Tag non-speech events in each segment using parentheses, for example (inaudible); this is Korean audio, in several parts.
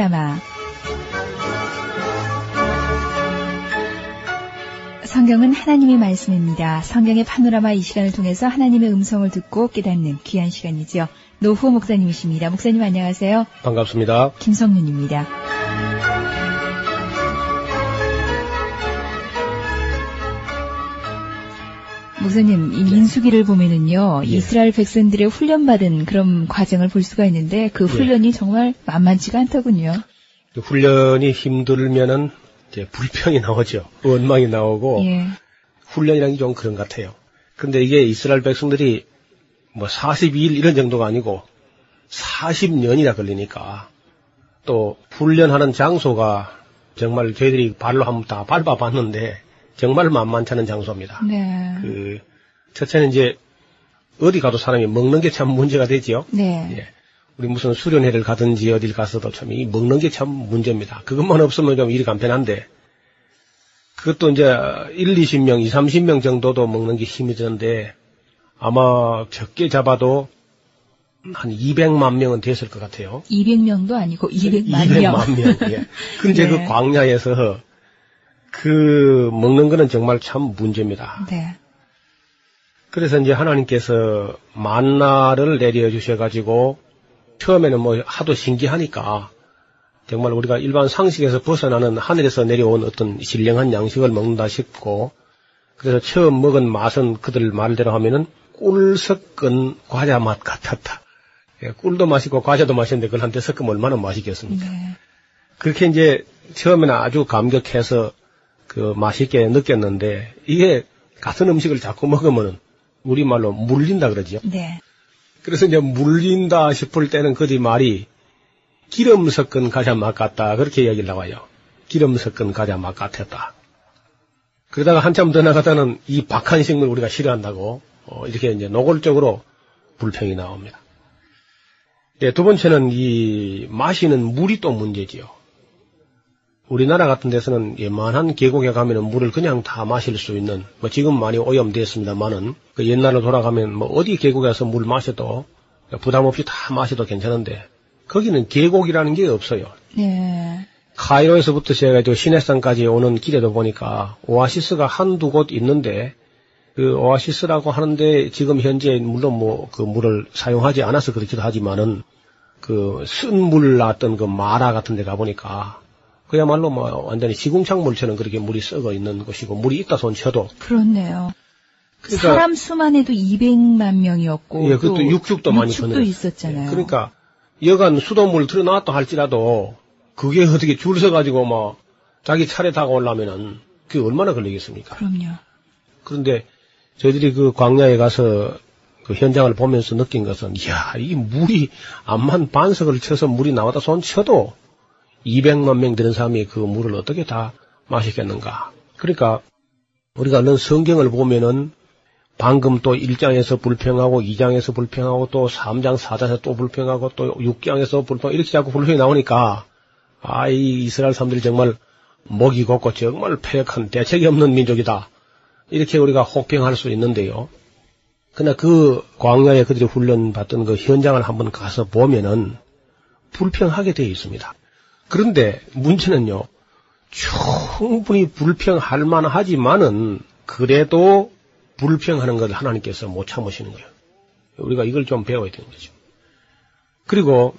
파노라마 성경은 하나님의 말씀입니다. 성경의 파노라마 이 시간을 통해서 하나님의 음성을 듣고 깨닫는 귀한 시간이죠. 노후 목사님이십니다. 목사님 안녕하세요. 반갑습니다. 김성윤입니다. 목사님, 이 민수기를 보면은요, 예. 이스라엘 백성들의 훈련받은 그런 과정을 볼 수가 있는데 그 훈련이 정말 만만치가 않더군요. 훈련이 힘들면은 이제 불평이 나오죠. 원망이 나오고 예. 훈련이라는 게 좀 그런 것 같아요. 근데 이게 이스라엘 백성들이 뭐 42일 이런 정도가 아니고 40년이나 걸리니까 또 훈련하는 장소가 정말 저희들이 발로 한번 다 밟아봤는데 정말 만만치 않은 장소입니다. 네. 그 첫째는 이제 어디 가도 사람이 먹는 게 참 문제가 되지요. 네. 예. 우리 무슨 수련회를 가든지 어딜 가서도 참 이 먹는 게 참 문제입니다. 그것만 없으면 좀 일이 간편한데 그것도 이제 1, 20명, 2, 30명 정도도 먹는 게 힘이 드는데 아마 적게 잡아도 한 200만 명은 됐을 것 같아요. 200명도 아니고 200만 명. 200만 명. 예. 근데 (laughs) 네. 그 광야에서 그 먹는 거는 정말 참 문제입니다. 네. 그래서 이제 하나님께서 만나를 내려 주셔 가지고 처음에는 뭐 하도 신기하니까 정말 우리가 일반 상식에서 벗어나는 하늘에서 내려온 어떤 신령한 양식을 먹는다 싶고 그래서 처음 먹은 맛은 그들 말대로 하면은 꿀 섞은 과자 맛 같았다. 예, 꿀도 맛있고 과자도 맛있는데 그걸 한테 섞으면 얼마나 맛있겠습니까? 네. 그렇게 이제 처음에는 아주 감격해서 그 맛있게 느꼈는데 이게 같은 음식을 자꾸 먹으면은 우리말로 물린다 그러죠. 네. 그래서 이제 물린다 싶을 때는 그뒤 말이 기름 섞은 과자 맛 같다 그렇게 이야기를 나와요. 기름 섞은 과자 맛 같았다. 그러다가 한참 더 나가다는 이 박한 식물 우리가 싫어한다고 어, 이렇게 이제 노골적으로 불평이 나옵니다. 예, 두 번째는 이 마시는 물이 또 문제지요. 우리나라 같은 데서는 예만한 계곡에 가면은 물을 그냥 다 마실 수 있는, 뭐 지금 많이 오염됐습니다만은, 그 옛날로 돌아가면 뭐 어디 계곡에서 물 마셔도 부담 없이 다 마셔도 괜찮은데, 거기는 계곡이라는 게 없어요. 네. 카이로에서부터 시작해가지고 시내산까지 오는 길에도 보니까 오아시스가 한두 곳 있는데, 그 오아시스라고 하는데 지금 현재 물론 뭐 그 물을 사용하지 않아서 그렇기도 하지만은 그 쓴 물 났던 그 마라 같은 데 가보니까 그야말로 뭐 완전히 시궁창 물처럼 그렇게 물이 썩어 있는 곳이고 물이 있다 손 쳐도 그렇네요. 그러니까 사람 수만 해도 200만 명이었고 예, 그것도 또 육축도 많이 육축도 건너요. 있었잖아요. 예, 그러니까 여간 수돗물 틀어놨다 할지라도 그게 어떻게 줄 서가지고 뭐 자기 차례 다가오려면은 그게 얼마나 걸리겠습니까? 그럼요. 그런데 저희들이 그 광야에 가서 그 현장을 보면서 느낀 것은, 이야, 이 물이 암만 반석을 쳐서 물이 나왔다 손 쳐도 200만 명 되는 사람이 그 물을 어떻게 다 마시겠는가. 그러니까 우리가 얼른 성경을 보면은 방금 또 1장에서 불평하고 2장에서 불평하고 또 3장, 4장에서 또 불평하고 또 6장에서 불평 이렇게 자꾸 불평이 나오니까 아, 이 이스라엘 사람들이 정말 목이 곱고 정말 폐역한 대책이 없는 민족이다. 이렇게 우리가 혹평할 수 있는데요. 그러나 그 광야에 그들이 훈련받던 그 현장을 한번 가서 보면은 불평하게 되어 있습니다. 그런데 문제는요, 충분히 불평할 만하지만은 그래도 불평하는 걸 하나님께서 못 참으시는 거예요. 우리가 이걸 좀 배워야 되는 거죠. 그리고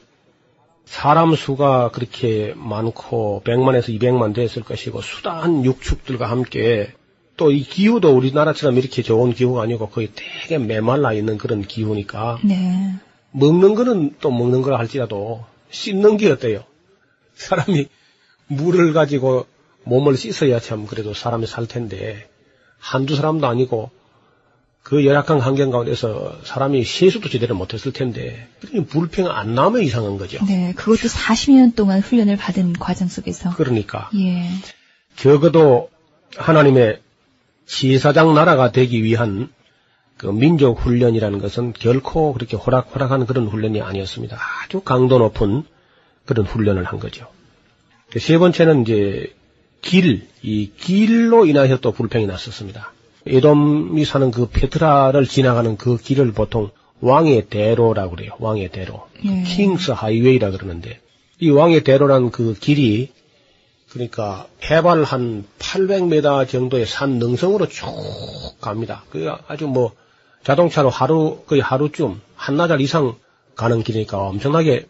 사람 수가 그렇게 많고 100만에서 200만 됐을 것이고 수단 육축들과 함께 또 이 기후도 우리나라처럼 이렇게 좋은 기후가 아니고 거의 되게 메말라 있는 그런 기후니까 네. 먹는 거는 또 먹는 걸 할지라도 씻는 게 어때요? 사람이 물을 가지고 몸을 씻어야 참 그래도 사람이 살 텐데 한두 사람도 아니고 그 열악한 환경 가운데서 사람이 세수도 제대로 못했을 텐데 불평 안 나면 이상한 거죠. 네, 그것도 40년 동안 훈련을 받은 과정 속에서. 그러니까 예. 적어도 하나님의 지사장 나라가 되기 위한 그 민족 훈련이라는 것은 결코 그렇게 호락호락한 그런 훈련이 아니었습니다. 아주 강도 높은 그런 훈련을 한 거죠. 세 번째는 이제 길, 이 길로 인하여 또 불평이 났었습니다. 에돔이 사는 그 페트라를 지나가는 그 길을 보통 왕의 대로라고 그래요. 왕의 대로. 예. 킹스 하이웨이라 그러는데 이 왕의 대로란 그 길이 그러니까 해발 한 800m 정도의 산 능성으로 쭉 갑니다. 그 아주 뭐 자동차로 하루 거의 하루쯤 한나절 이상 가는 길이니까 엄청나게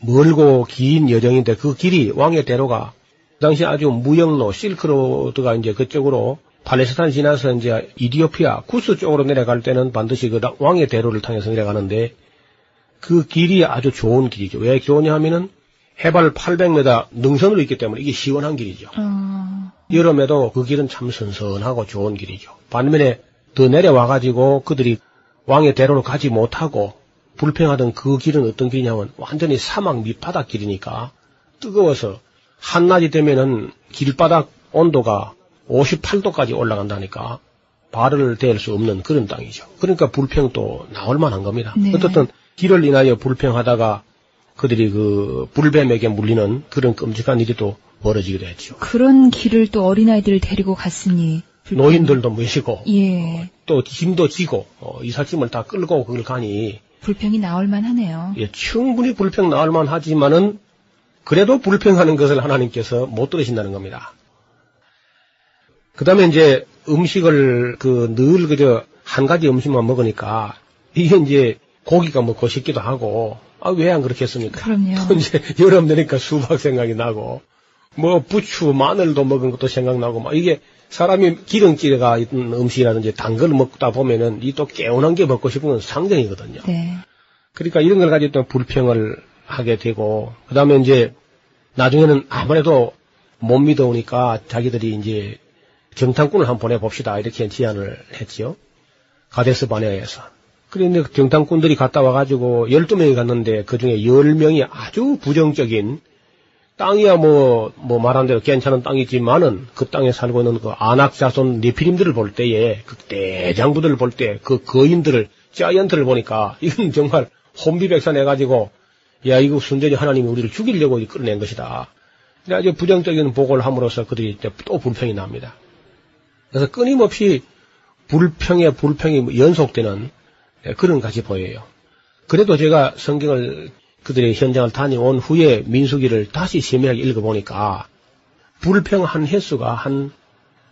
멀고 긴 여정인데 그 길이 왕의 대로가 그 당시 아주 무역로 실크로드가 이제 그쪽으로 팔레스타인 지나서 이제 이디오피아 구스 쪽으로 내려갈 때는 반드시 그 왕의 대로를 통해서 내려가는데 그 길이 아주 좋은 길이죠. 왜 좋으냐 하면은 해발 800m 능선으로 있기 때문에 이게 시원한 길이죠. 어, 여름에도 그 길은 참 선선하고 좋은 길이죠. 반면에 더 내려와 가지고 그들이 왕의 대로로 가지 못하고 불평하던 그 길은 어떤 길이냐면 완전히 사막 밑바닥 길이니까 뜨거워서 한낮이 되면은 길바닥 온도가 58도까지 올라간다니까 발을 댈 수 없는 그런 땅이죠. 그러니까 불평도 나올 만한 겁니다. 네. 어떻든 길을 인하여 불평하다가 그들이 그 불뱀에게 물리는 그런 끔찍한 일이 또 벌어지기도 했죠. 그런 길을 또 어린아이들을 데리고 갔으니. 노인들도 모시고 예. 또 짐도 지고 어, 이삿짐을 다 끌고 그걸 가니 불평이 나올 만하네요. 예, 충분히 불평 나올 만하지만은 그래도 불평하는 것을 하나님께서 못 들으신다는 겁니다. 그 다음에 이제 음식을 그 늘 그저 한 가지 음식만 먹으니까 이게 이제 고기가 먹고 싶기도 하고 아 왜 안 그렇게 했습니까? 그럼요. 또 이제 (laughs) 여름 되니까 수박 생각이 나고 뭐 부추 마늘도 먹은 것도 생각나고 막 이게 사람이 기름기가 있는 음식이라든지 단 걸 먹다 보면은 이 또 개운한 게 먹고 싶은 건 상정이거든요. 네. 그러니까 이런 걸 가지고 또 불평을 하게 되고 그다음에 이제 나중에는 아무래도 못 믿어오니까 자기들이 이제 정탐꾼을 한번 보내봅시다 이렇게 제안을 했지요. 가데스 바네아에서. 그런데 정탐꾼들이 갔다 와가지고 12명이 갔는데 그 중에 10명이 아주 부정적인 땅이야 뭐, 뭐 말한 대로 괜찮은 땅이지만은 그 땅에 살고 있는 그 안악 자손 네피림들을 볼 때에 그 대장부들을 볼 때 그 거인들을 자이언트를 보니까 (laughs) 이건 정말 혼비백산 해가지고 야 이거 순전히 하나님이 우리를 죽이려고 끌어낸 것이다. 아주 부정적인 보고를 함으로써 그들이 이제 또 불평이 납니다. 그래서 끊임없이 불평에 불평이 연속되는 그런 것이 보여요. 그래도 제가 성경을 그들의 현장을 다녀온 후에 민수기를 다시 세밀하게 읽어보니까 불평한 횟수가 한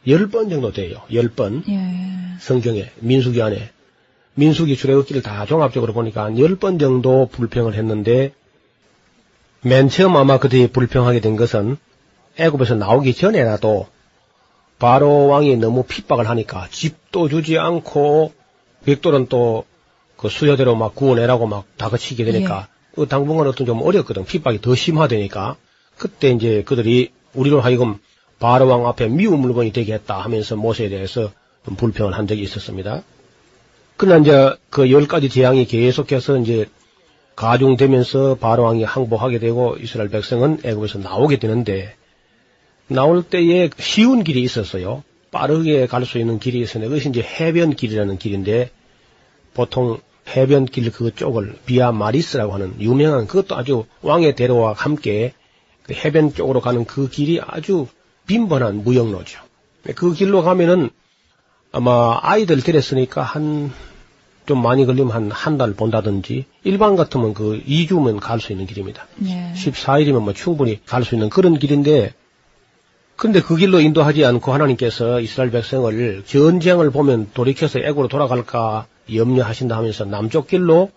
10번 정도 돼요. 10번. 예. 성경에, 민수기 안에. 민수기 출애굽기를 다 종합적으로 보니까 한 10번 정도 불평을 했는데 맨 처음 아마 그들이 불평하게 된 것은 애굽에서 나오기 전에라도 바로 왕이 너무 핍박을 하니까 집도 주지 않고 백돌은 또 그 수요대로 막 구워내라고 막 다그치게 되니까 그 당분간 어떤 좀 어렵거든. 핍박이 더 심화되니까 그때 이제 그들이 우리로 하여금 바로 왕 앞에 미운 물건이 되게 했다 하면서 모세에 대해서 좀 불평을 한 적이 있었습니다. 그러나 이제 그 열 가지 재앙이 계속해서 이제 가중되면서 바로 왕이 항복하게 되고 이스라엘 백성은 애굽에서 나오게 되는데 나올 때에 쉬운 길이 있었어요. 빠르게 갈 수 있는 길이 있었는데 그것이 이제 해변 길이라는 길인데 보통 해변길 그 쪽을 비아 마리스라고 하는 유명한 그것도 아주 왕의 대로와 함께 그 해변 쪽으로 가는 그 길이 아주 빈번한 무역로죠. 그 길로 가면은 아마 아이들 데렸으니까 한 좀 많이 걸리면 한 한 달 본다든지 일반 같으면 그 2주면 갈 수 있는 길입니다. 예. 14일이면 뭐 충분히 갈 수 있는 그런 길인데 근데 그 길로 인도하지 않고 하나님께서 이스라엘 백성을 전쟁을 보면 돌이켜서 애고로 돌아갈까 염려하신다 하면서 남쪽 길로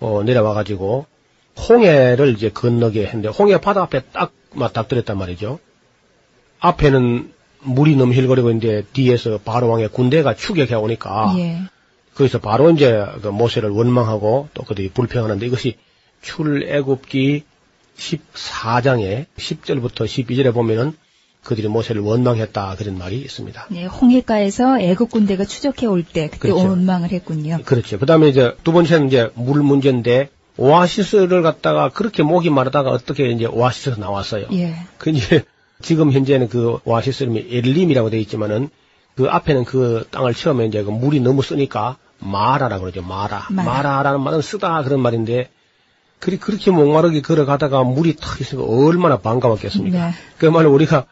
어, 내려와 가지고 홍해를 이제 건너게 했는데 홍해 바다 앞에 딱 맞닥뜨렸단 말이죠. 앞에는 물이 넘실거리고 있는데 뒤에서 바로 왕의 군대가 추격해 오니까 예. 거기서 바로 이제 그 모세를 원망하고 또 그들이 불평하는데 이것이 출애굽기 14장에 10절부터 12절에 보면은 그들이 모세를 원망했다 그런 말이 있습니다. 네, 홍해가에서 애국 군대가 추적해 올 때 그때 그렇죠. 원망을 했군요. 그렇죠. 그다음에 이제 두 번째는 이제 물 문제인데 오아시스를 갖다가 그렇게 목이 마르다가 어떻게 이제 오아시스가 나왔어요. 예. 그 이제 지금 현재는 그 오아시스 이름이 엘림이라고 되어 있지만은 그 앞에는 그 땅을 처음에 이제 그 물이 너무 쓰니까 마라라고 그러죠. 마라. 마라. 마라라는 말은 쓰다 그런 말인데 그리 그렇게 목마르게 걸어가다가 물이 탁 있으니까 얼마나 반가웠겠습니까? 네. 그 말로 우리가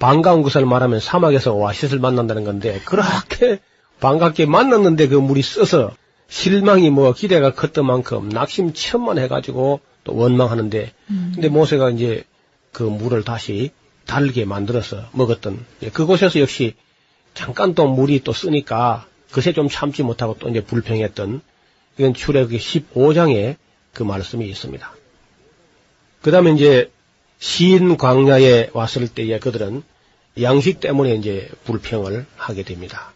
반가운 것을 말하면 사막에서 오아시스를 만난다는 건데 그렇게 반갑게 만났는데 그 물이 써서 실망이 뭐 기대가 컸던 만큼 낙심천만해가지고 또 원망하는데 음. 근데 모세가 이제 그 물을 다시 달게 만들어서 먹었던 예, 그곳에서 역시 잠깐 또 물이 또 쓰니까 그새 좀 참지 못하고 또 이제 불평했던 이건 출애굽기 15장에 그 말씀이 있습니다. 그 다음에 이제 신 광야에 왔을 때에 그들은 양식 때문에 이제 불평을 하게 됩니다.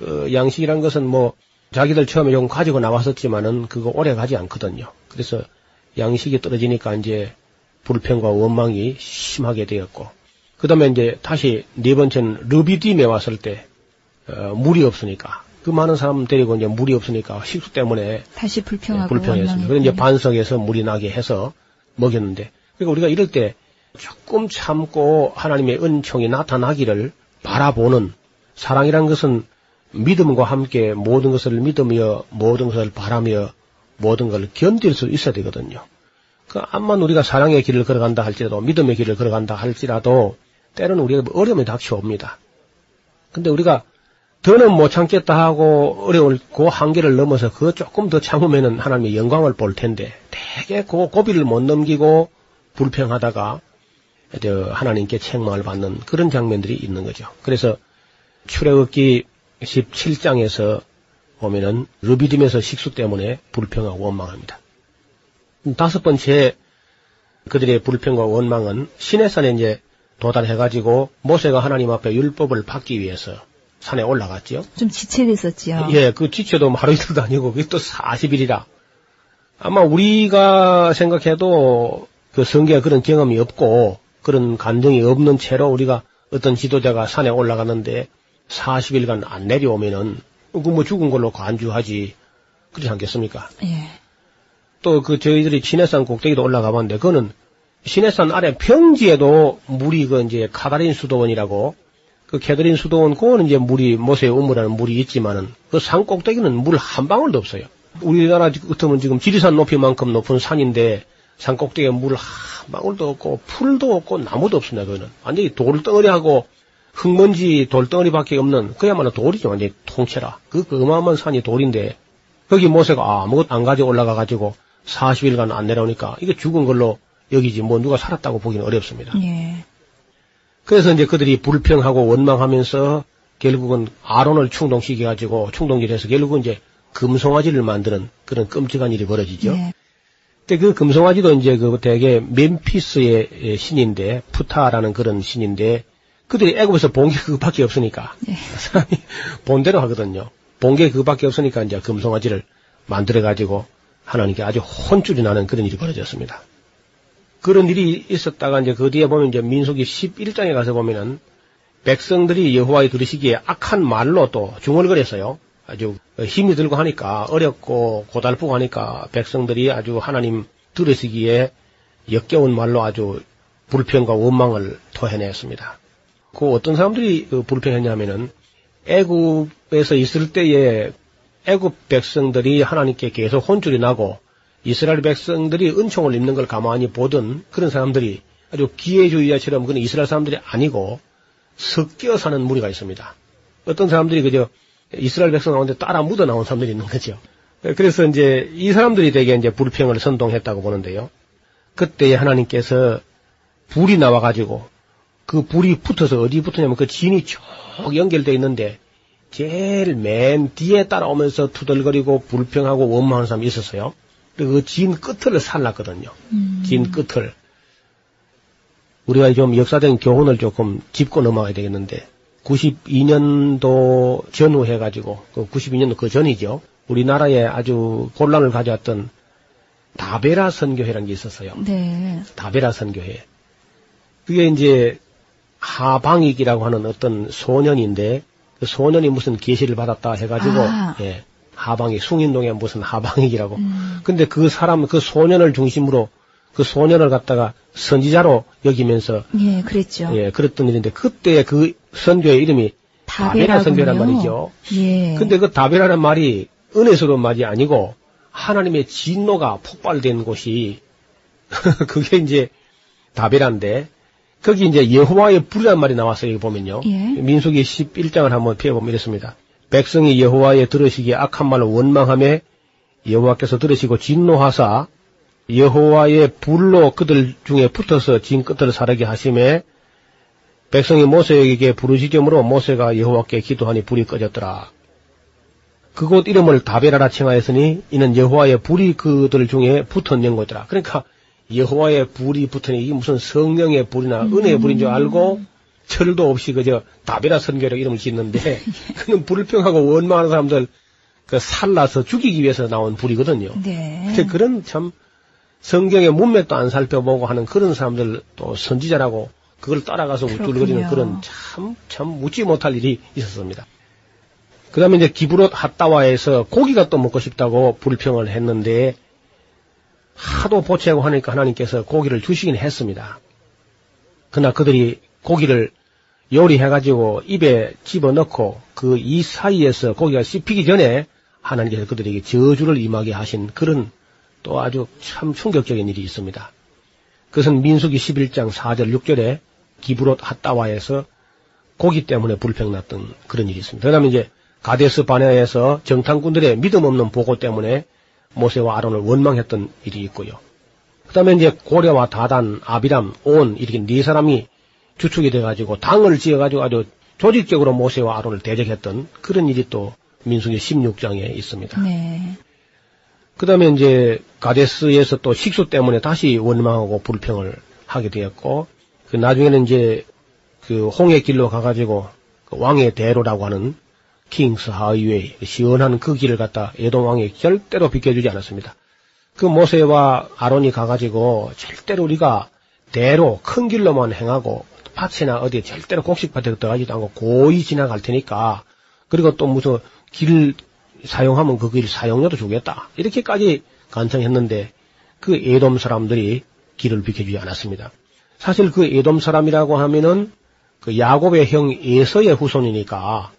어, 양식이란 것은 뭐 자기들 처음에 좀 가지고 나왔었지만은 그거 오래 가지 않거든요. 그래서 양식이 떨어지니까 이제 불평과 원망이 심하게 되었고 그 다음에 이제 다시 네 번째는 르비딤에 왔을 때 어, 물이 없으니까 그 많은 사람 데리고 이제 물이 없으니까 식수 때문에 다시 불평하고 불평했습니다. 원망했군요. 그래서 이제 반석에서 물이 나게 해서 먹였는데, 그러니까 우리가 이럴 때 조금 참고 하나님의 은총이 나타나기를 바라보는 사랑이란 것은 믿음과 함께 모든 것을 믿으며 모든 것을 바라며 모든 것을 견딜 수 있어야 되거든요. 그 암만 우리가 사랑의 길을 걸어간다 할지라도 믿음의 길을 걸어간다 할지라도 때로는 우리가 어려움이 닥쳐옵니다. 근데 우리가 더는 못 참겠다 하고 어려울 그 한계를 넘어서 그 조금 더 참으면은 하나님의 영광을 볼 텐데 되게 그 고비를 못 넘기고 불평하다가 저 하나님께 책망을 받는 그런 장면들이 있는 거죠. 그래서 출애굽기 17장에서 보면은 르비딤에서 식수 때문에 불평하고 원망합니다. 다섯 번째 그들의 불평과 원망은 시내산에 이제 도달해가지고 모세가 하나님 앞에 율법을 받기 위해서 산에 올라갔지요. 좀 지체됐었지요. 예, 그 지체도 하루 이틀도 아니고 그게 또 40일이라. 아마 우리가 생각해도 그 성경에 그런 경험이 없고 그런 감정이 없는 채로 우리가 어떤 지도자가 산에 올라갔는데 40일간 안 내려오면은 그 뭐 죽은 걸로 간주하지 그렇지 않겠습니까? 예. 또 그 저희들이 시내산 꼭대기도 올라가 봤는데 그거는 시내산 아래 평지에도 물이 그 이제 카다린 수도원이라고 그 캐더린 수도원 그거는 이제 물이 모세의 우물하는 물이 있지만은 그 산 꼭대기는 물 한 방울도 없어요. 우리나라 같으면 지금 지리산 높이만큼 높은 산인데 산 꼭대기에 물한 방울도 없고 풀도 없고 나무도 없습니다. 그거는 완전히 돌덩어리하고 흙먼지 돌덩어리밖에 없는 그야말로 돌이죠. 완전히 통째라. 그, 그 어마어마한 산이 돌인데 거기 모세가 아무것도 안 가지고 올라가 가지고 40일간 안 내려오니까 이게 죽은 걸로 여기지 뭐 누가 살았다고 보기는 어렵습니다. 예. 그래서 이제 그들이 불평하고 원망하면서 결국은 아론을 충동시켜 가지고 충동질해서 결국은 이제 금송아지를 만드는 그런 끔찍한 일이 벌어지죠. 예. 근데 그 금송아지도 이제 그 되게 멤피스의 신인데 푸타라는 그런 신인데 그들이 애굽에서 본 게 그거밖에 없으니까 예. (laughs) 사람이 본대로 하거든요. 본 게 그거밖에 없으니까 이제 금송아지를 만들어 가지고 하나님께 아주 혼쭐이 나는 그런 일이 벌어졌습니다. 그런 일이 있었다가 이제 그 뒤에 보면 이제 민수기 11장에 가서 보면은 백성들이 여호와의 들으시기에 악한 말로 또 중얼거렸어요. 아주 힘이 들고 하니까 어렵고 고달프고 하니까 백성들이 아주 하나님 들으시기에 역겨운 말로 아주 불평과 원망을 토해냈습니다. 그 어떤 사람들이 그 불평했냐면은 애굽에서 있을 때에 애굽 백성들이 하나님께 계속 혼쭐이 나고 이스라엘 백성들이 은총을 입는 걸 가만히 보던 그런 사람들이 아주 기회주의자처럼 그런 이스라엘 사람들이 아니고 섞여 사는 무리가 있습니다. 어떤 사람들이 그저 이스라엘 백성 가운데 따라 묻어 나온 사람들이 있는 거죠. 그래서 이제 이 사람들이 되게 이제 불평을 선동했다고 보는데요. 그때 하나님께서 불이 나와가지고 그 불이 붙어서 어디 붙었냐면 그 진이 쭉 연결되어 있는데 제일 맨 뒤에 따라오면서 투덜거리고 불평하고 원망하는 사람이 있었어요. 그진 끝을 살랐거든요. 음. 진 끝을. 우리가 좀 역사적인 교훈을 조금 짚고 넘어가야 되겠는데, 92년도 전후 해 가지고, 그 92년도 그 전이죠. 우리나라에 아주 혼란을 가져왔던 다베라 선교회라는 게 있었어요. 네. 다베라 선교회. 그게 이제 하방익이라고 하는 어떤 소년인데 그 소년이 무슨 계시를 받았다 해가지고 아. 예, 하방익 숭인동에 무슨 하방익이라고. 음. 근데 그 사람 그 소년을 중심으로 그 소년을 갖다가 선지자로 여기면서 예, 그랬죠. 예 그랬던 일인데 그때 그 선교의 이름이 다베라 선교란 말이죠. 예. 근데 그 다베라는 말이 은혜스러운 말이 아니고 하나님의 진노가 폭발된 곳이 (laughs) 그게 이제 다베라인데 거기 이제 여호와의 불이란 말이 나왔어요. 여기 보면요. 예. 민수기 11장을 한번 펴보면 이렇습니다. 백성이 여호와의 들으시기에 악한 말로 원망함에 여호와께서 들으시고 진노하사 여호와의 불로 그들 중에 붙어서 진 끝을 사르게 하심에 백성이 모세에게 부르짖음으로 모세가 여호와께 기도하니 불이 꺼졌더라. 그곳 이름을 다베라라 칭하였으니 이는 여호와의 불이 그들 중에 붙은 연고더라. 그러니까 여호와의 불이 붙으니 이게 무슨 성령의 불이나 은혜의 불인 줄 알고 철도 없이 그저 다베라 선교라고 이름을 짓는데 (laughs) 그는 불평하고 원망하는 사람들 그 살라서 죽이기 위해서 나온 불이거든요. 네. 근데 그런 참 성경의 문맥도 안 살펴보고 하는 그런 사람들 또 선지자라고 그걸 따라가서 우쭐거리는. 그런 참, 참 묻지 못할 일이 있었습니다. 그 다음에 이제 기브롯 핫다와에서 고기가 또 먹고 싶다고 불평을 했는데 하도 보채고 하니까 하나님께서 고기를 주시긴 했습니다. 그러나 그들이 고기를 요리해가지고 입에 집어넣고 그 이 사이에서 고기가 씹히기 전에 하나님께서 그들에게 저주를 임하게 하신 그런 또 아주 참 충격적인 일이 있습니다. 그것은 민수기 11장 4절 6절에 기브롯 핫다와에서 고기 때문에 불평났던 그런 일이 있습니다. 그 다음에 이제 가데스 바네아에서 정탐꾼들의 믿음 없는 보고 때문에 모세와 아론을 원망했던 일이 있고요. 그 다음에 이제 고려와 다단, 아비람, 온 이렇게 네 사람이 주축이 돼가지고 당을 지어가지고 아주 조직적으로 모세와 아론을 대적했던 그런 일이 또 민수기 16장에 있습니다. 네. 그 다음에 이제 가데스에서 또 식수 때문에 다시 원망하고 불평을 하게 되었고, 그 나중에는 이제 그 홍해 길로 가가지고 그 왕의 대로라고 하는 킹스 하이웨이, 시원한 그 길을 갖다 에돔 왕이 절대로 비켜주지 않았습니다. 그 모세와 아론이 가가지고 절대로 우리가 대로 큰 길로만 행하고 밭이나 어디 절대로 곡식밭에 들어가지도 않고 고이 지나갈 테니까 그리고 또 무슨 길 사용하면 그 길 사용료도 주겠다. 이렇게까지 간청했는데 그 에돔 사람들이 길을 비켜주지 않았습니다. 사실 그 에돔 사람이라고 하면은 그 야곱의 형 에서의 후손이니까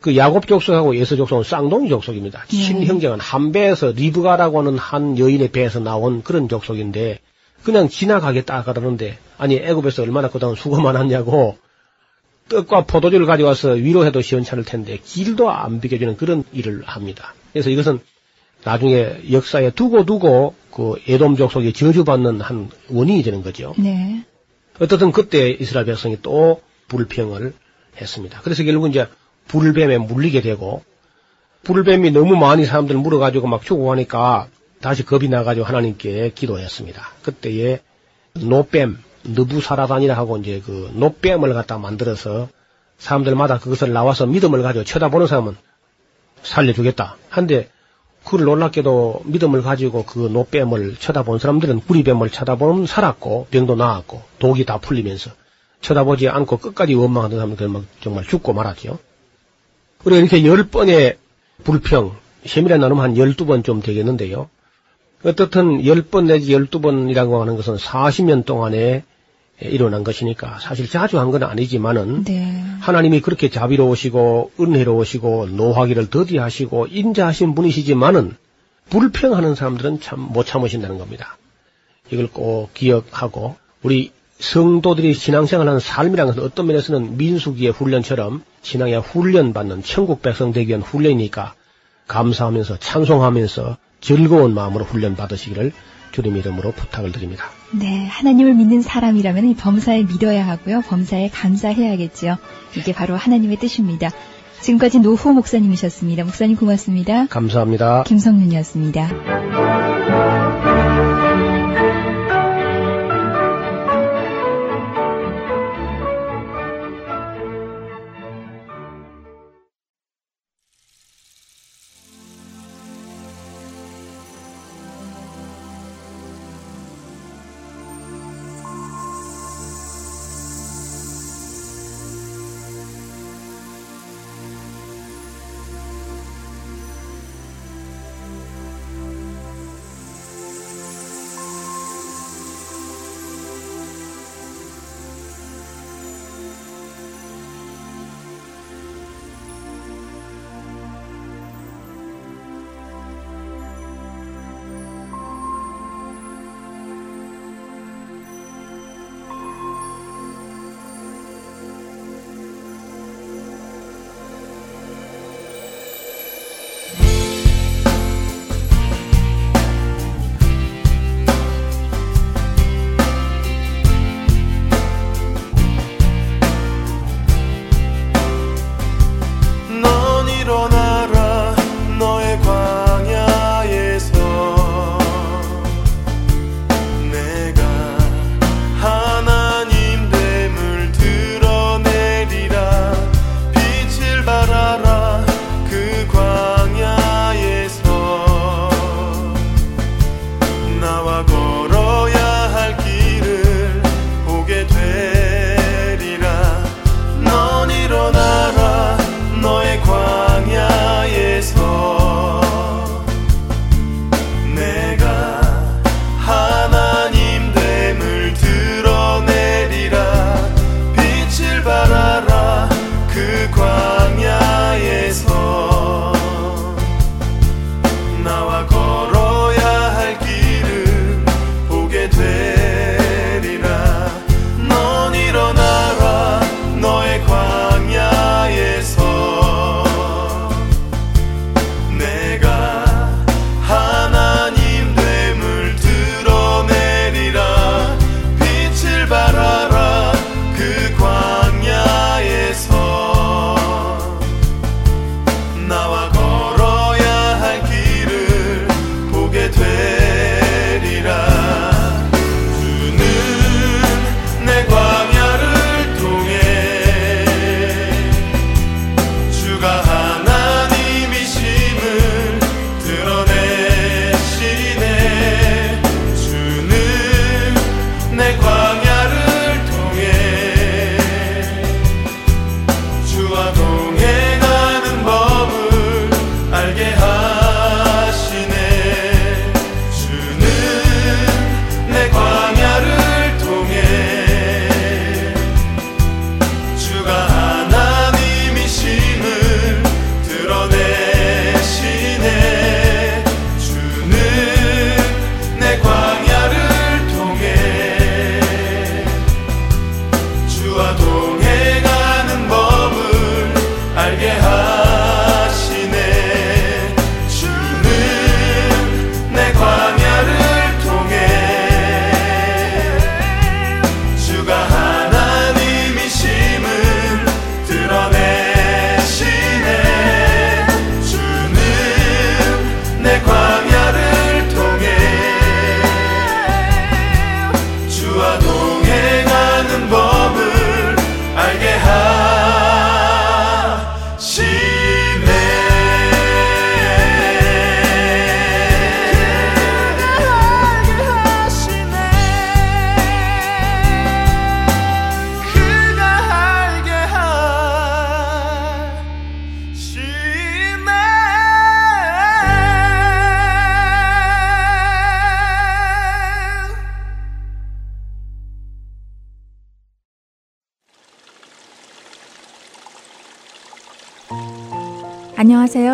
그 야곱 족속하고 에서 족속은 쌍둥이 족속입니다. 예. 친형제는 한 배에서 리브가라고 하는 한 여인의 배에서 나온 그런 족속인데 그냥 지나가겠다 그러는데 아니 애굽에서 얼마나 그동안 수고 많았냐고 떡과 포도주를 가져와서 위로해도 시원찮을 텐데 길도 안 비켜주는 그런 일을 합니다. 그래서 이것은 나중에 역사에 두고 두고 그 에돔 족속이 저주받는 한 원인이 되는 거죠. 네. 어떻든 그때 이스라엘 백성이 또 불평을 했습니다. 그래서 결국 이제 불뱀에 물리게 되고 불뱀이 너무 많이 사람들 물어가지고 막 죽어가니까 다시 겁이 나가지고 하나님께 기도했습니다. 그때에 노뱀, 느부사라단이라 하고 이제 그 노뱀을 갖다 만들어서 사람들마다 그것을 나와서 믿음을 가지고 쳐다보는 사람은 살려주겠다. 한데 그를 놀랍게도 믿음을 가지고 그 노뱀을 쳐다본 사람들은 구리뱀을 쳐다보면 살았고 병도 나았고 독이 다 풀리면서 쳐다보지 않고 끝까지 원망하던 사람들은 막 정말 죽고 말았죠. 그리고 이렇게 열 번의 불평, 세밀한 나누면 한 열두 번 좀 되겠는데요. 어떻든 열 번 내지 열두 번이라고 하는 것은 40년 동안에 일어난 것이니까 사실 자주 한 건 아니지만은 네. 하나님이 그렇게 자비로우시고 은혜로우시고 노하기를 더디하시고 인자하신 분이시지만은 불평하는 사람들은 참 못 참으신다는 겁니다. 이걸 꼭 기억하고 우리 성도들이 신앙생활하는 삶이라는 것은 어떤 면에서는 민수기의 훈련처럼 신앙의 훈련받는 천국 백성 되기 위한 훈련이니까 감사하면서 찬송하면서 즐거운 마음으로 훈련 받으시기를 주님 이름으로 부탁을 드립니다. 네, 하나님을 믿는 사람이라면 이 범사에 믿어야 하고요. 범사에 감사해야겠죠. 이게 바로 하나님의 뜻입니다. 지금까지 노후 목사님이셨습니다. 목사님 고맙습니다. 감사합니다. 김성윤이었습니다.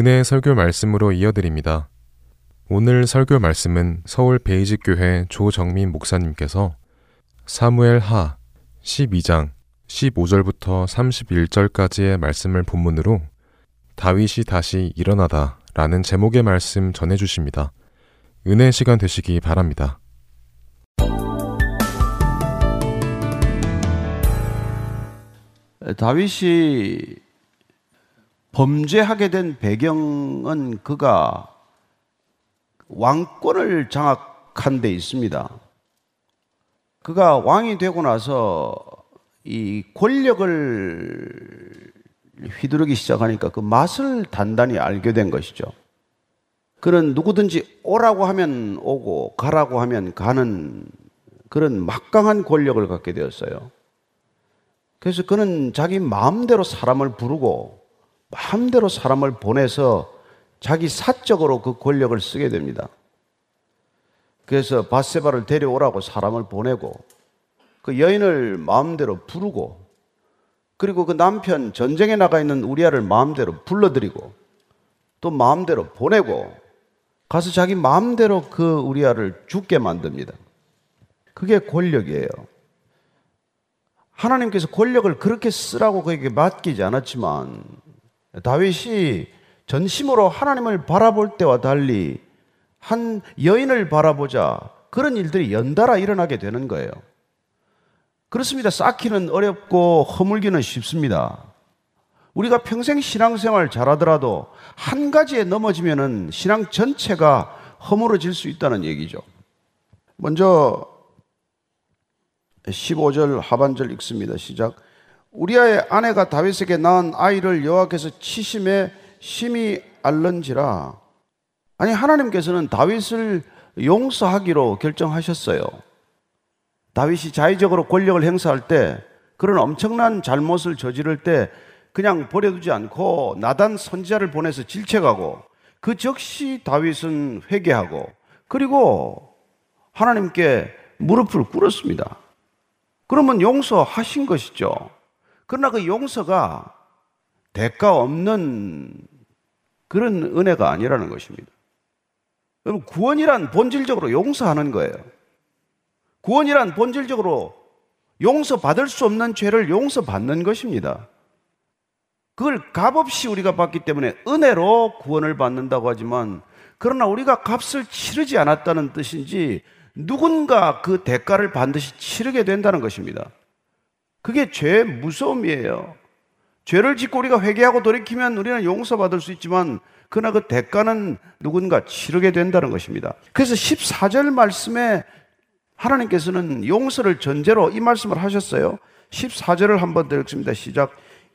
은혜의 설교 말씀으로 이어드립니다. 오늘 설교 말씀은 서울 베이직교회 조정민 목사님께서 사무엘 하 12장 15절부터 31절까지의 말씀을 본문으로 다윗이 다시 일어나다 라는 제목의 말씀 전해주십니다. 은혜 시간 되시기 바랍니다. 다윗이 범죄하게 된 배경은 그가 왕권을 장악한 데 있습니다. 그가 왕이 되고 나서 이 권력을 휘두르기 시작하니까 그 맛을 단단히 알게 된 것이죠. 그는 누구든지 오라고 하면 오고 가라고 하면 가는 그런 막강한 권력을 갖게 되었어요. 그래서 그는 자기 마음대로 사람을 부르고 마음대로 사람을 보내서 자기 사적으로 그 권력을 쓰게 됩니다. 그래서 바세바를 데려오라고 사람을 보내고 그 여인을 마음대로 부르고 그리고 그 남편 전쟁에 나가 있는 우리아를 마음대로 불러들이고 또 마음대로 보내고 가서 자기 마음대로 그 우리아를 죽게 만듭니다. 그게 권력이에요. 하나님께서 권력을 그렇게 쓰라고 그에게 맡기지 않았지만 다윗이 전심으로 하나님을 바라볼 때와 달리 한 여인을 바라보자 그런 일들이 연달아 일어나게 되는 거예요. 그렇습니다. 쌓기는 어렵고 허물기는 쉽습니다. 우리가 평생 신앙생활 잘하더라도 한 가지에 넘어지면은 신앙 전체가 허물어질 수 있다는 얘기죠. 먼저 15절 하반절 읽습니다. 시작. 우리아의 아내가 다윗에게 낳은 아이를 여호와께서 치심에 심히 알른지라. 아니 하나님께서는 다윗을 용서하기로 결정하셨어요. 다윗이 자의적으로 권력을 행사할 때 그런 엄청난 잘못을 저지를 때 그냥 버려두지 않고 나단 선지자를 보내서 질책하고 그 즉시 다윗은 회개하고 그리고 하나님께 무릎을 꿇었습니다. 그러면 용서하신 것이죠. 그러나 그 용서가 대가 없는 그런 은혜가 아니라는 것입니다. 여러분, 구원이란 본질적으로 용서하는 거예요. 구원이란 본질적으로 용서받을 수 없는 죄를 용서받는 것입니다. 그걸 값없이 우리가 받기 때문에 은혜로 구원을 받는다고 하지만 그러나 우리가 값을 치르지 않았다는 뜻인지 누군가 그 대가를 반드시 치르게 된다는 것입니다. 그게 죄의 무서움이에요. 죄를 짓고 우리가 회개하고 돌이키면 우리는 용서받을 수 있지만 그러나 그 대가는 누군가 치르게 된다는 것입니다. 그래서 14절 말씀에 하나님께서는 용서를 전제로 이 말씀을 하셨어요. 14절을 한번 더 읽습니다. 시작.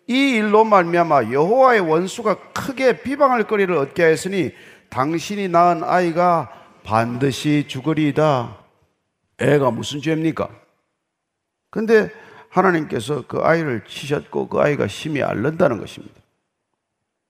이 일로 말미암아 여호와의 원수가 크게 비방할 거리를 얻게 하였으니 당신이 낳은 아이가 반드시 죽으리이다. 애가 무슨 죄입니까? 근데 하나님께서 그 아이를 치셨고 그 아이가 심히 앓는다는 것입니다.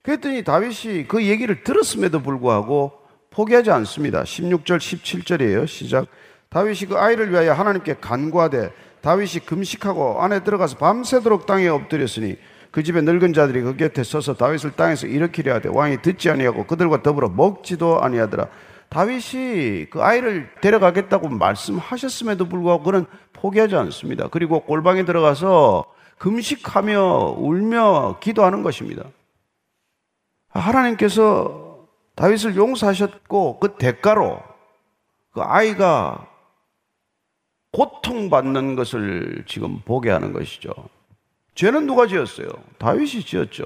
그랬더니 다윗이 그 얘기를 들었음에도 불구하고 포기하지 않습니다. 16절, 17절이에요. 시작. 다윗이 그 아이를 위하여 하나님께 간구하되 다윗이 금식하고 안에 들어가서 밤새도록 땅에 엎드렸으니 그 집의 늙은 자들이 그 곁에 서서 다윗을 땅에서 일으키려 하되 왕이 듣지 아니하고 그들과 더불어 먹지도 아니하더라. 다윗이 그 아이를 데려가겠다고 말씀하셨음에도 불구하고 그는 포기하지 않습니다. 그리고 골방에 들어가서 금식하며 울며 기도하는 것입니다. 하나님께서 다윗을 용서하셨고 그 대가로 그 아이가 고통받는 것을 지금 보게 하는 것이죠. 죄는 누가 지었어요? 다윗이 지었죠.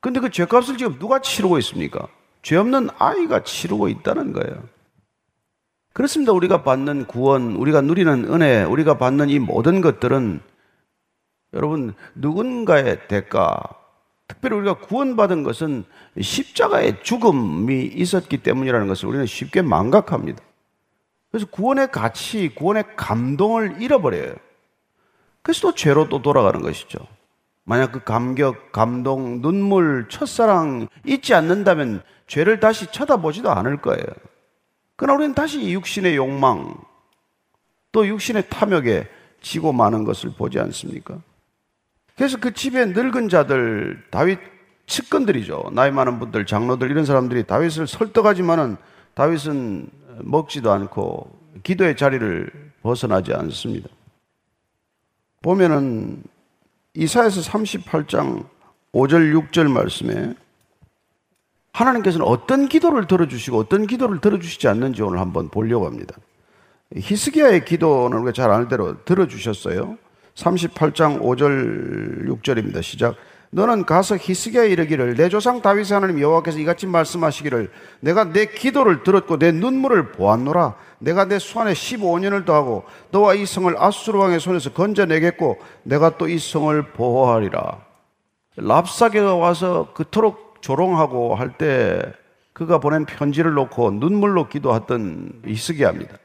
근데 그 죄값을 지금 누가 치르고 있습니까? 죄 없는 아이가 치르고 있다는 거예요. 그렇습니다. 우리가 받는 구원, 우리가 누리는 은혜, 우리가 받는 이 모든 것들은 여러분 누군가의 대가, 특별히 우리가 구원받은 것은 십자가의 죽음이 있었기 때문이라는 것을 우리는 쉽게 망각합니다. 그래서 구원의 가치, 구원의 감동을 잃어버려요. 그래서 또 죄로 또 돌아가는 것이죠. 만약 그 감격, 감동, 눈물, 첫사랑 잊지 않는다면 죄를 다시 쳐다보지도 않을 거예요. 그러나 우리는 다시 육신의 욕망, 또 육신의 탐욕에 지고 마는 것을 보지 않습니까? 그래서 그 집에 늙은 자들, 다윗 측근들이죠. 나이 많은 분들, 장로들, 이런 사람들이 다윗을 설득하지만은 다윗은 먹지도 않고 기도의 자리를 벗어나지 않습니다. 보면은 이사에서 38장 5절 6절 말씀에 하나님께서는 어떤 기도를 들어주시고 어떤 기도를 들어주시지 않는지 오늘 한번 보려고 합니다. 히스기야의 기도는 우리가 잘 아는 대로 들어주셨어요. 38장 5절 6절입니다. 시작. 너는 가서 히스기야에 이르기를 내 조상 다윗의 하나님 여호와께서 이같이 말씀하시기를 내가 내 기도를 들었고 내 눈물을 보았노라 내가 내 수안에 15년을 더하고 너와 이 성을 아수르 왕의 손에서 건져내겠고 내가 또 이 성을 보호하리라 랍사게가 와서 그토록 조롱하고 할 때 그가 보낸 편지를 놓고 눈물로 기도했던 히스기야입니다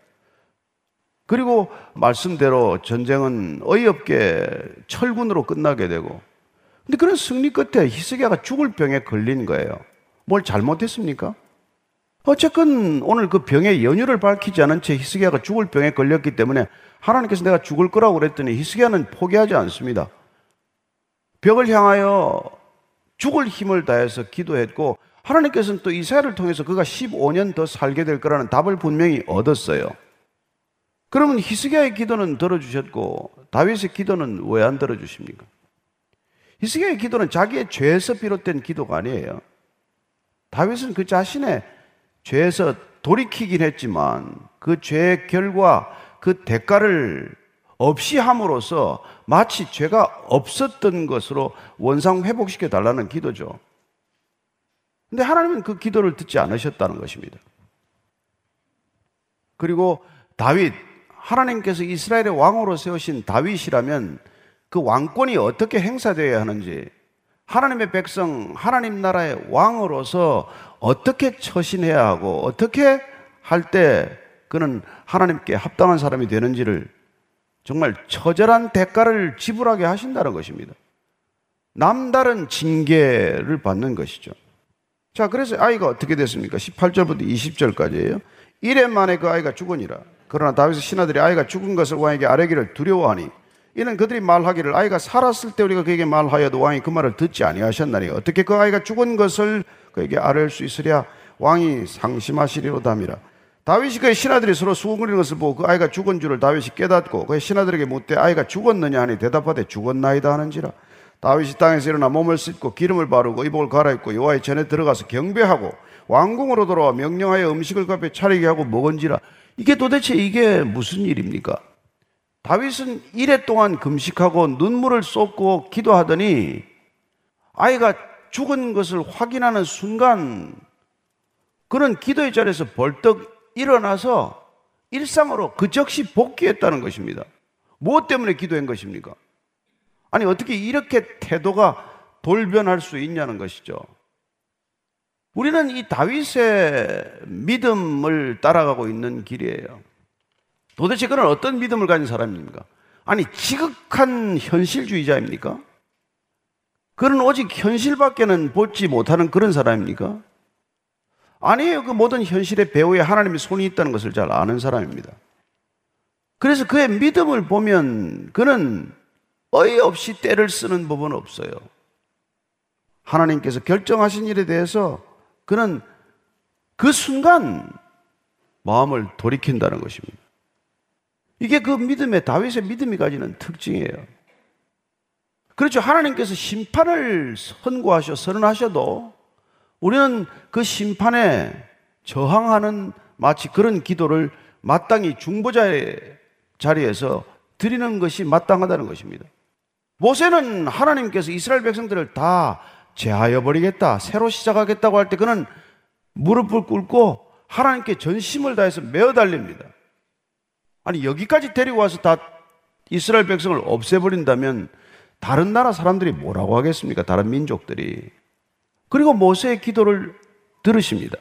그리고 말씀대로 전쟁은 어이없게 철군으로 끝나게 되고 근데 그런 승리 끝에 히스기야가 죽을 병에 걸린 거예요. 뭘 잘못했습니까? 어쨌건 오늘 그 병의 연유를 밝히지 않은 채 히스기야가 죽을 병에 걸렸기 때문에 하나님께서 내가 죽을 거라고 그랬더니 히스기야는 포기하지 않습니다. 벽을 향하여 죽을 힘을 다해서 기도했고 하나님께서는 또 이사야를 통해서 그가 15년 더 살게 될 거라는 답을 분명히 얻었어요. 그러면 히스기야의 기도는 들어주셨고 다윗의 기도는 왜 안 들어주십니까? 히스기야의 기도는 자기의 죄에서 비롯된 기도가 아니에요. 다윗은 그 자신의 죄에서 돌이키긴 했지만 그 죄의 결과 그 대가를 없이 함으로써 마치 죄가 없었던 것으로 원상 회복시켜 달라는 기도죠. 근데 하나님은 그 기도를 듣지 않으셨다는 것입니다. 그리고 다윗, 하나님께서 이스라엘의 왕으로 세우신 다윗이라면 그 왕권이 어떻게 행사되어야 하는지 하나님의 백성, 하나님 나라의 왕으로서 어떻게 처신해야 하고 어떻게 할 때 그는 하나님께 합당한 사람이 되는지를 정말 처절한 대가를 지불하게 하신다는 것입니다. 남다른 징계를 받는 것이죠. 자, 그래서 아이가 어떻게 됐습니까? 18절부터 20절까지예요. 이래 만에 그 아이가 죽으니라. 그러나 다윗의 신하들이 아이가 죽은 것을 왕에게 아뢰기를 두려워하니 이는 그들이 말하기를 아이가 살았을 때 우리가 그에게 말하여도 왕이 그 말을 듣지 아니하셨나니 어떻게 그 아이가 죽은 것을 그에게 아뢰 수 있으랴 왕이 상심하시리로담이라 다윗이 그의 신하들이 서로 수군거리는 것을 보고 그 아이가 죽은 줄을 다윗이 깨닫고 그의 신하들에게 묻되 아이가 죽었느냐 하니 대답하되 죽었나이다 하는지라 다윗이 땅에서 일어나 몸을 씻고 기름을 바르고 이복을 갈아입고 여호와의 전에 들어가서 경배하고 왕궁으로 돌아와 명령하여 음식을 그 앞에 차리게 하고 먹은지라 이게 도대체 이게 무슨 일입니까? 다윗은 이래 동안 금식하고 눈물을 쏟고 기도하더니 아이가 죽은 것을 확인하는 순간 그는 기도의 자리에서 벌떡 일어나서 일상으로 그 즉시 복귀했다는 것입니다. 무엇 때문에 기도한 것입니까? 아니, 어떻게 이렇게 태도가 돌변할 수 있냐는 것이죠. 우리는 이 다윗의 믿음을 따라가고 있는 길이에요. 도대체 그는 어떤 믿음을 가진 사람입니까? 아니, 지극한 현실주의자입니까? 그는 오직 현실밖에는 보지 못하는 그런 사람입니까? 아니에요. 그 모든 현실의 배후에 하나님의 손이 있다는 것을 잘 아는 사람입니다. 그래서 그의 믿음을 보면 그는 어이없이 때를 쓰는 법은 없어요. 하나님께서 결정하신 일에 대해서 그는 그 순간 마음을 돌이킨다는 것입니다. 이게 그 믿음의 다윗의 믿음이 가지는 특징이에요. 그렇죠. 하나님께서 심판을 선고하셔 선언하셔도 우리는 그 심판에 저항하는 마치 그런 기도를 마땅히 중보자의 자리에서 드리는 것이 마땅하다는 것입니다. 모세는 하나님께서 이스라엘 백성들을 다 제하여 버리겠다, 새로 시작하겠다고 할 때 그는 무릎을 꿇고 하나님께 전심을 다해서 메어 달립니다. 아니 여기까지 데리고 와서 다 이스라엘 백성을 없애버린다면 다른 나라 사람들이 뭐라고 하겠습니까? 다른 민족들이. 그리고 모세의 기도를 들으십니다.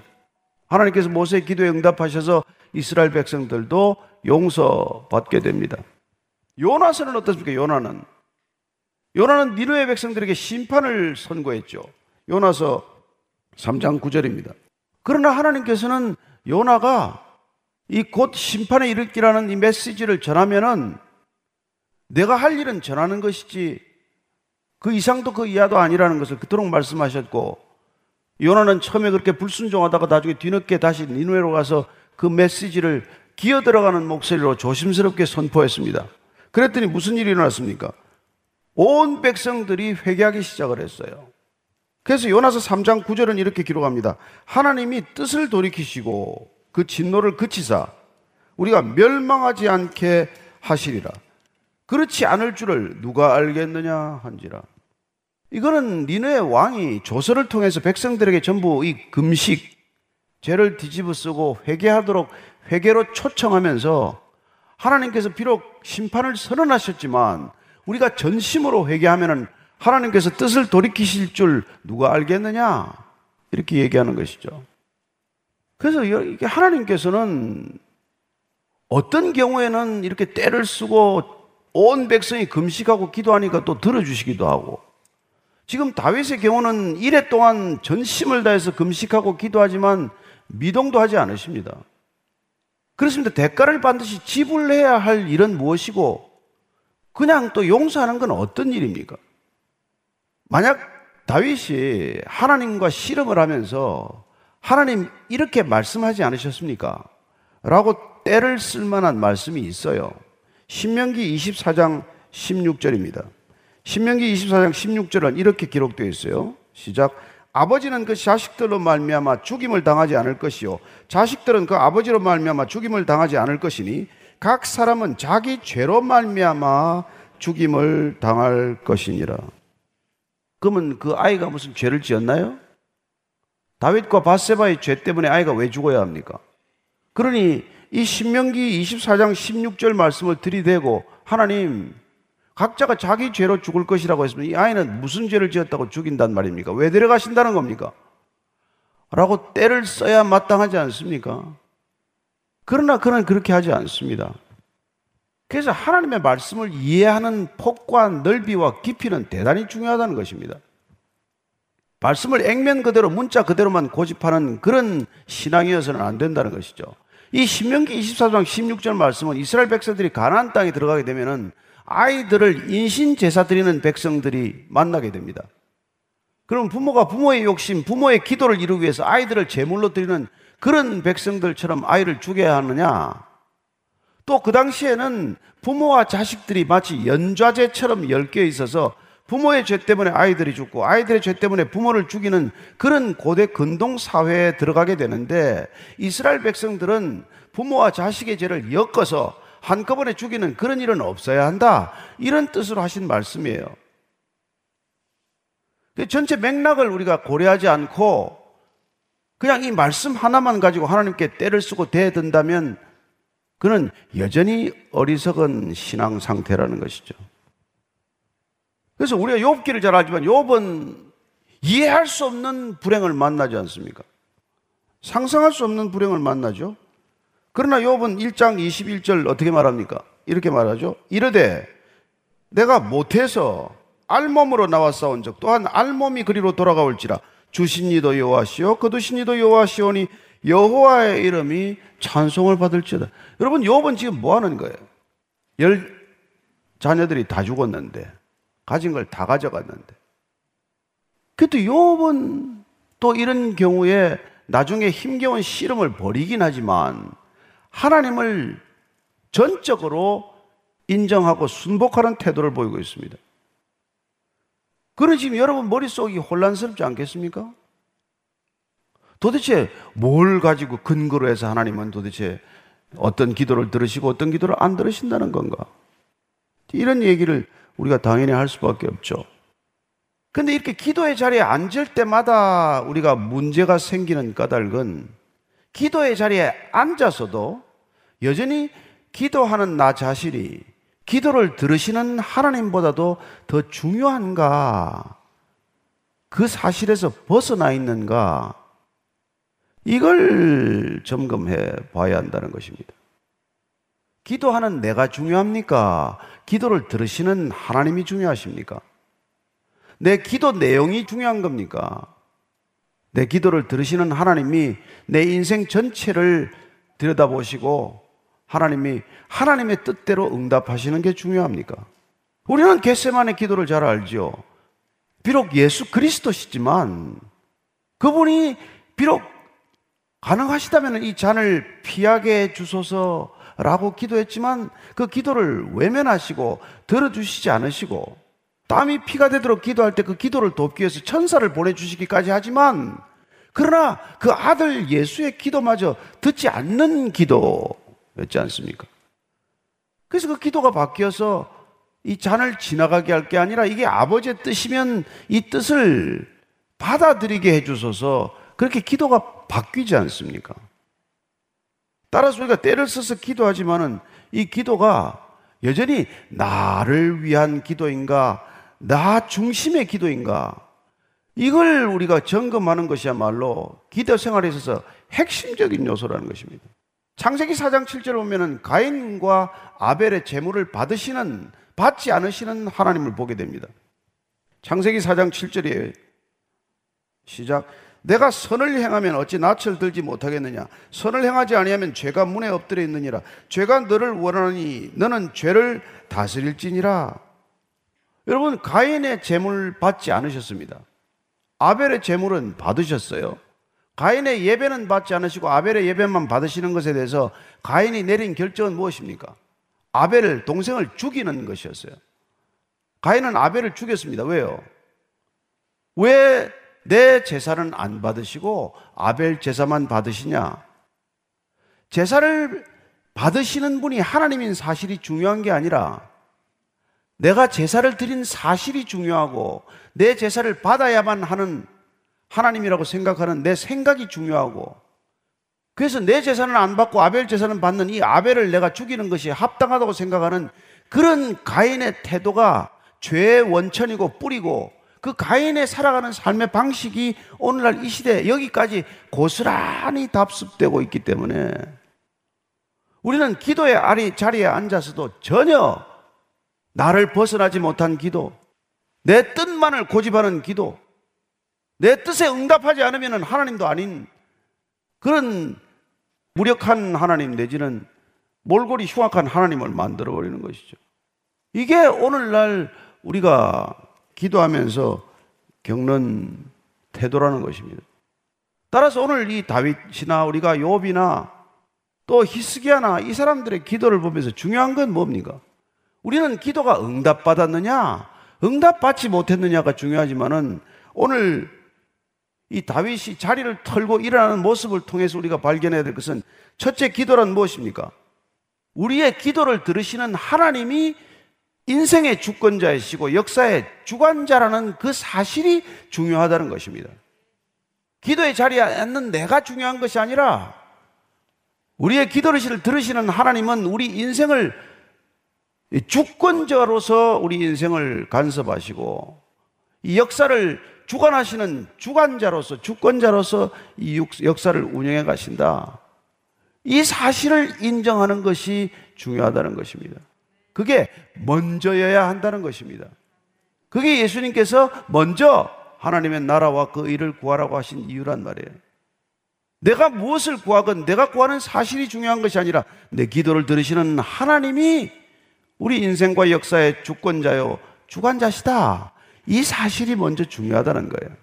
하나님께서 모세의 기도에 응답하셔서 이스라엘 백성들도 용서받게 됩니다. 요나서는 어떻습니까? 요나는 요나는 니누의 백성들에게 심판을 선고했죠. 요나서 3장 9절입니다. 그러나 하나님께서는 요나가 이 곧 심판에 이를 기라는 이 메시지를 전하면은 내가 할 일은 전하는 것이지 그 이상도 그 이하도 아니라는 것을 그토록 말씀하셨고 요나는 처음에 그렇게 불순종하다가 나중에 뒤늦게 다시 니누에로 가서 그 메시지를 기어 들어가는 목소리로 조심스럽게 선포했습니다. 그랬더니 무슨 일이 일어났습니까? 온 백성들이 회개하기 시작을 했어요. 그래서 요나서 3장 9절은 이렇게 기록합니다. 하나님이 뜻을 돌이키시고 그 진노를 그치사 우리가 멸망하지 않게 하시리라. 그렇지 않을 줄을 누가 알겠느냐 한지라. 이거는 니네 왕이 조서를 통해서 백성들에게 전부 이 금식, 죄를 뒤집어 쓰고 회개하도록 회개로 초청하면서 하나님께서 비록 심판을 선언하셨지만 우리가 전심으로 회개하면은 하나님께서 뜻을 돌이키실 줄 누가 알겠느냐? 이렇게 얘기하는 것이죠. 그래서 이게 하나님께서는 어떤 경우에는 이렇게 때를 쓰고 온 백성이 금식하고 기도하니까 또 들어주시기도 하고 지금 다윗의 경우는 이래 동안 전심을 다해서 금식하고 기도하지만 미동도 하지 않으십니다. 그렇습니다. 대가를 반드시 지불해야 할 일은 무엇이고 그냥 또 용서하는 건 어떤 일입니까? 만약 다윗이 하나님과 씨름을 하면서 하나님 이렇게 말씀하지 않으셨습니까? 라고 때를 쓸 만한 말씀이 있어요. 신명기 24장 16절입니다. 신명기 24장 16절은 이렇게 기록되어 있어요. 시작. 아버지는 그 자식들로 말미암아 죽임을 당하지 않을 것이요 자식들은 그 아버지로 말미암아 죽임을 당하지 않을 것이니 각 사람은 자기 죄로 말미암아 죽임을 당할 것이니라. 그러면 그 아이가 무슨 죄를 지었나요? 다윗과 바세바의 죄 때문에 아이가 왜 죽어야 합니까? 그러니 이 신명기 24장 16절 말씀을 들이대고 하나님 각자가 자기 죄로 죽을 것이라고 했으면 이 아이는 무슨 죄를 지었다고 죽인단 말입니까? 왜 데려가신다는 겁니까? 라고 때를 써야 마땅하지 않습니까? 그러나 그는 그렇게 하지 않습니다. 그래서 하나님의 말씀을 이해하는 폭과 넓이와 깊이는 대단히 중요하다는 것입니다. 말씀을 액면 그대로 문자 그대로만 고집하는 그런 신앙이어서는 안 된다는 것이죠. 이 신명기 24장 16절 말씀은 이스라엘 백성들이 가나안 땅에 들어가게 되면은 아이들을 인신 제사 드리는 백성들이 만나게 됩니다. 그럼 부모가 부모의 욕심, 부모의 기도를 이루기 위해서 아이들을 제물로 드리는 그런 백성들처럼 아이를 죽여야 하느냐? 또 그 당시에는 부모와 자식들이 마치 연좌제처럼 엮여 있어서 부모의 죄 때문에 아이들이 죽고 아이들의 죄 때문에 부모를 죽이는 그런 고대 근동 사회에 들어가게 되는데 이스라엘 백성들은 부모와 자식의 죄를 엮어서 한꺼번에 죽이는 그런 일은 없어야 한다. 이런 뜻으로 하신 말씀이에요. 그 전체 맥락을 우리가 고려하지 않고 그냥 이 말씀 하나만 가지고 하나님께 때를 쓰고 대든다면 그는 여전히 어리석은 신앙 상태라는 것이죠. 그래서 우리가 욥기를 잘 알지만 욥은 이해할 수 없는 불행을 만나지 않습니까? 상상할 수 없는 불행을 만나죠. 그러나 욥은 1장 21절 어떻게 말합니까? 이렇게 말하죠. 이르되 내가 못해서 알몸으로 나와 싸운 적 또한 알몸이 그리로 돌아가올지라 주신 이도 여호와시오 거두신 이도 여호와시오니 여호와의 이름이 찬송을 받을지어다. 여러분 욥은 지금 뭐 하는 거예요? 열 자녀들이 다 죽었는데 가진 걸 다 가져갔는데 그래도 욥은 또 이런 경우에 나중에 힘겨운 씨름을 벌이긴 하지만 하나님을 전적으로 인정하고 순복하는 태도를 보이고 있습니다. 그런 지금 여러분 머릿속이 혼란스럽지 않겠습니까? 도대체 뭘 가지고 근거로 해서 하나님은 도대체 어떤 기도를 들으시고 어떤 기도를 안 들으신다는 건가? 이런 얘기를 우리가 당연히 할 수밖에 없죠. 근데 이렇게 기도의 자리에 앉을 때마다 우리가 문제가 생기는 까닭은 기도의 자리에 앉아서도 여전히 기도하는 나 자신이 기도를 들으시는 하나님보다도 더 중요한가? 그 사실에서 벗어나 있는가? 이걸 점검해 봐야 한다는 것입니다. 기도하는 내가 중요합니까? 기도를 들으시는 하나님이 중요하십니까? 내 기도 내용이 중요한 겁니까? 내 기도를 들으시는 하나님이 내 인생 전체를 들여다보시고 하나님이 하나님의 뜻대로 응답하시는 게 중요합니까? 우리는 겟세만의 기도를 잘 알죠. 비록 예수 그리스도시지만 그분이 비록 가능하시다면 이 잔을 피하게 해 주소서라고 기도했지만 그 기도를 외면하시고 들어주시지 않으시고 땀이 피가 되도록 기도할 때 그 기도를 돕기 위해서 천사를 보내주시기까지 하지만 그러나 그 아들 예수의 기도마저 듣지 않는 기도였지 않습니까? 그래서 그 기도가 바뀌어서 이 잔을 지나가게 할 게 아니라 이게 아버지의 뜻이면 이 뜻을 받아들이게 해주소서 그렇게 기도가 바뀌지 않습니까? 따라서 우리가 때를 써서 기도하지만은 이 기도가 여전히 나를 위한 기도인가, 나 중심의 기도인가, 이걸 우리가 점검하는 것이야말로 기도 생활에 있어서 핵심적인 요소라는 것입니다. 창세기 4장 7절 보면은 가인과 아벨의 재물을 받으시는 받지 않으시는 하나님을 보게 됩니다. 창세기 4장 7절에 시작. 내가 선을 행하면 어찌 낯을 들지 못하겠느냐? 선을 행하지 아니하면 죄가 문에 엎드려 있느니라. 죄가 너를 원하니 너는 죄를 다스릴지니라 여러분 가인의 재물 받지 않으셨습니다. 아벨의 재물은 받으셨어요. 가인의 예배는 받지 않으시고 아벨의 예배만 받으시는 것에 대해서 가인이 내린 결정은 무엇입니까? 아벨을 동생을 죽이는 것이었어요. 가인은 아벨을 죽였습니다. 왜요? 왜 내 제사는 안 받으시고 아벨 제사만 받으시냐? 제사를 받으시는 분이 하나님인 사실이 중요한 게 아니라 내가 제사를 드린 사실이 중요하고 내 제사를 받아야만 하는 하나님이라고 생각하는 내 생각이 중요하고 그래서 내 제사는 안 받고 아벨 제사는 받는 이 아벨을 내가 죽이는 것이 합당하다고 생각하는 그런 가인의 태도가 죄의 원천이고 뿌리고 그 가인의 살아가는 삶의 방식이 오늘날 이 시대 여기까지 고스란히 답습되고 있기 때문에 우리는 기도의 자리에 앉아서도 전혀 나를 벗어나지 못한 기도, 내 뜻만을 고집하는 기도, 내 뜻에 응답하지 않으면 하나님도 아닌 그런 무력한 하나님 내지는 몰골이 흉악한 하나님을 만들어버리는 것이죠. 이게 오늘날 우리가 기도하면서 겪는 태도라는 것입니다. 따라서 오늘 이 다윗이나 우리가 욥이나 또 히스기야나 이 사람들의 기도를 보면서 중요한 건 뭡니까? 우리는 기도가 응답받았느냐, 응답받지 못했느냐가 중요하지만은 오늘 이 다윗이 자리를 털고 일어나는 모습을 통해서 우리가 발견해야 될 것은 첫째 기도란 무엇입니까? 우리의 기도를 들으시는 하나님이 인생의 주권자이시고 역사의 주관자라는 그 사실이 중요하다는 것입니다. 기도의 자리에 앉는 내가 중요한 것이 아니라 우리의 기도를 들으시는 하나님은 우리 인생을 주권자로서 우리 인생을 간섭하시고 이 역사를 주관하시는 주관자로서 주권자로서 이 역사를 운영해 가신다. 이 사실을 인정하는 것이 중요하다는 것입니다. 그게 먼저여야 한다는 것입니다. 그게 예수님께서 먼저 하나님의 나라와 그 일을 구하라고 하신 이유란 말이에요. 내가 무엇을 구하건 내가 구하는 사실이 중요한 것이 아니라 내 기도를 들으시는 하나님이 우리 인생과 역사의 주권자요, 주관자시다. 이 사실이 먼저 중요하다는 거예요.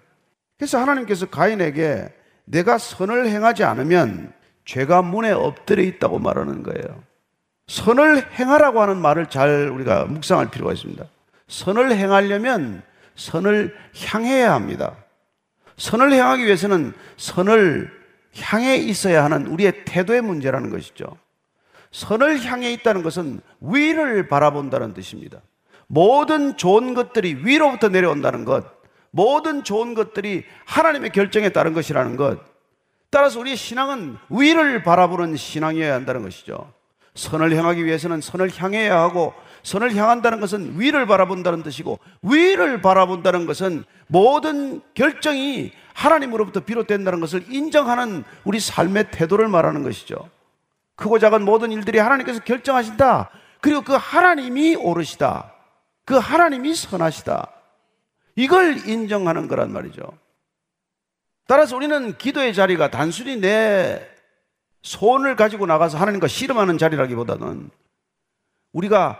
그래서 하나님께서 가인에게 내가 선을 행하지 않으면 죄가 문에 엎드려 있다고 말하는 거예요. 선을 행하라고 하는 말을 잘 우리가 묵상할 필요가 있습니다. 선을 행하려면 선을 향해야 합니다. 선을 행하기 위해서는 선을 향해 있어야 하는 우리의 태도의 문제라는 것이죠. 선을 향해 있다는 것은 위를 바라본다는 뜻입니다. 모든 좋은 것들이 위로부터 내려온다는 것, 모든 좋은 것들이 하나님의 결정에 따른 것이라는 것. 따라서 우리의 신앙은 위를 바라보는 신앙이어야 한다는 것이죠. 선을 향하기 위해서는 선을 향해야 하고 선을 향한다는 것은 위를 바라본다는 뜻이고 위를 바라본다는 것은 모든 결정이 하나님으로부터 비롯된다는 것을 인정하는 우리 삶의 태도를 말하는 것이죠. 크고 작은 모든 일들이 하나님께서 결정하신다. 그리고 그 하나님이 옳으시다. 그 하나님이 선하시다. 이걸 인정하는 거란 말이죠. 따라서 우리는 기도의 자리가 단순히 내 소원을 가지고 나가서 하나님과 씨름하는 자리라기보다는 우리가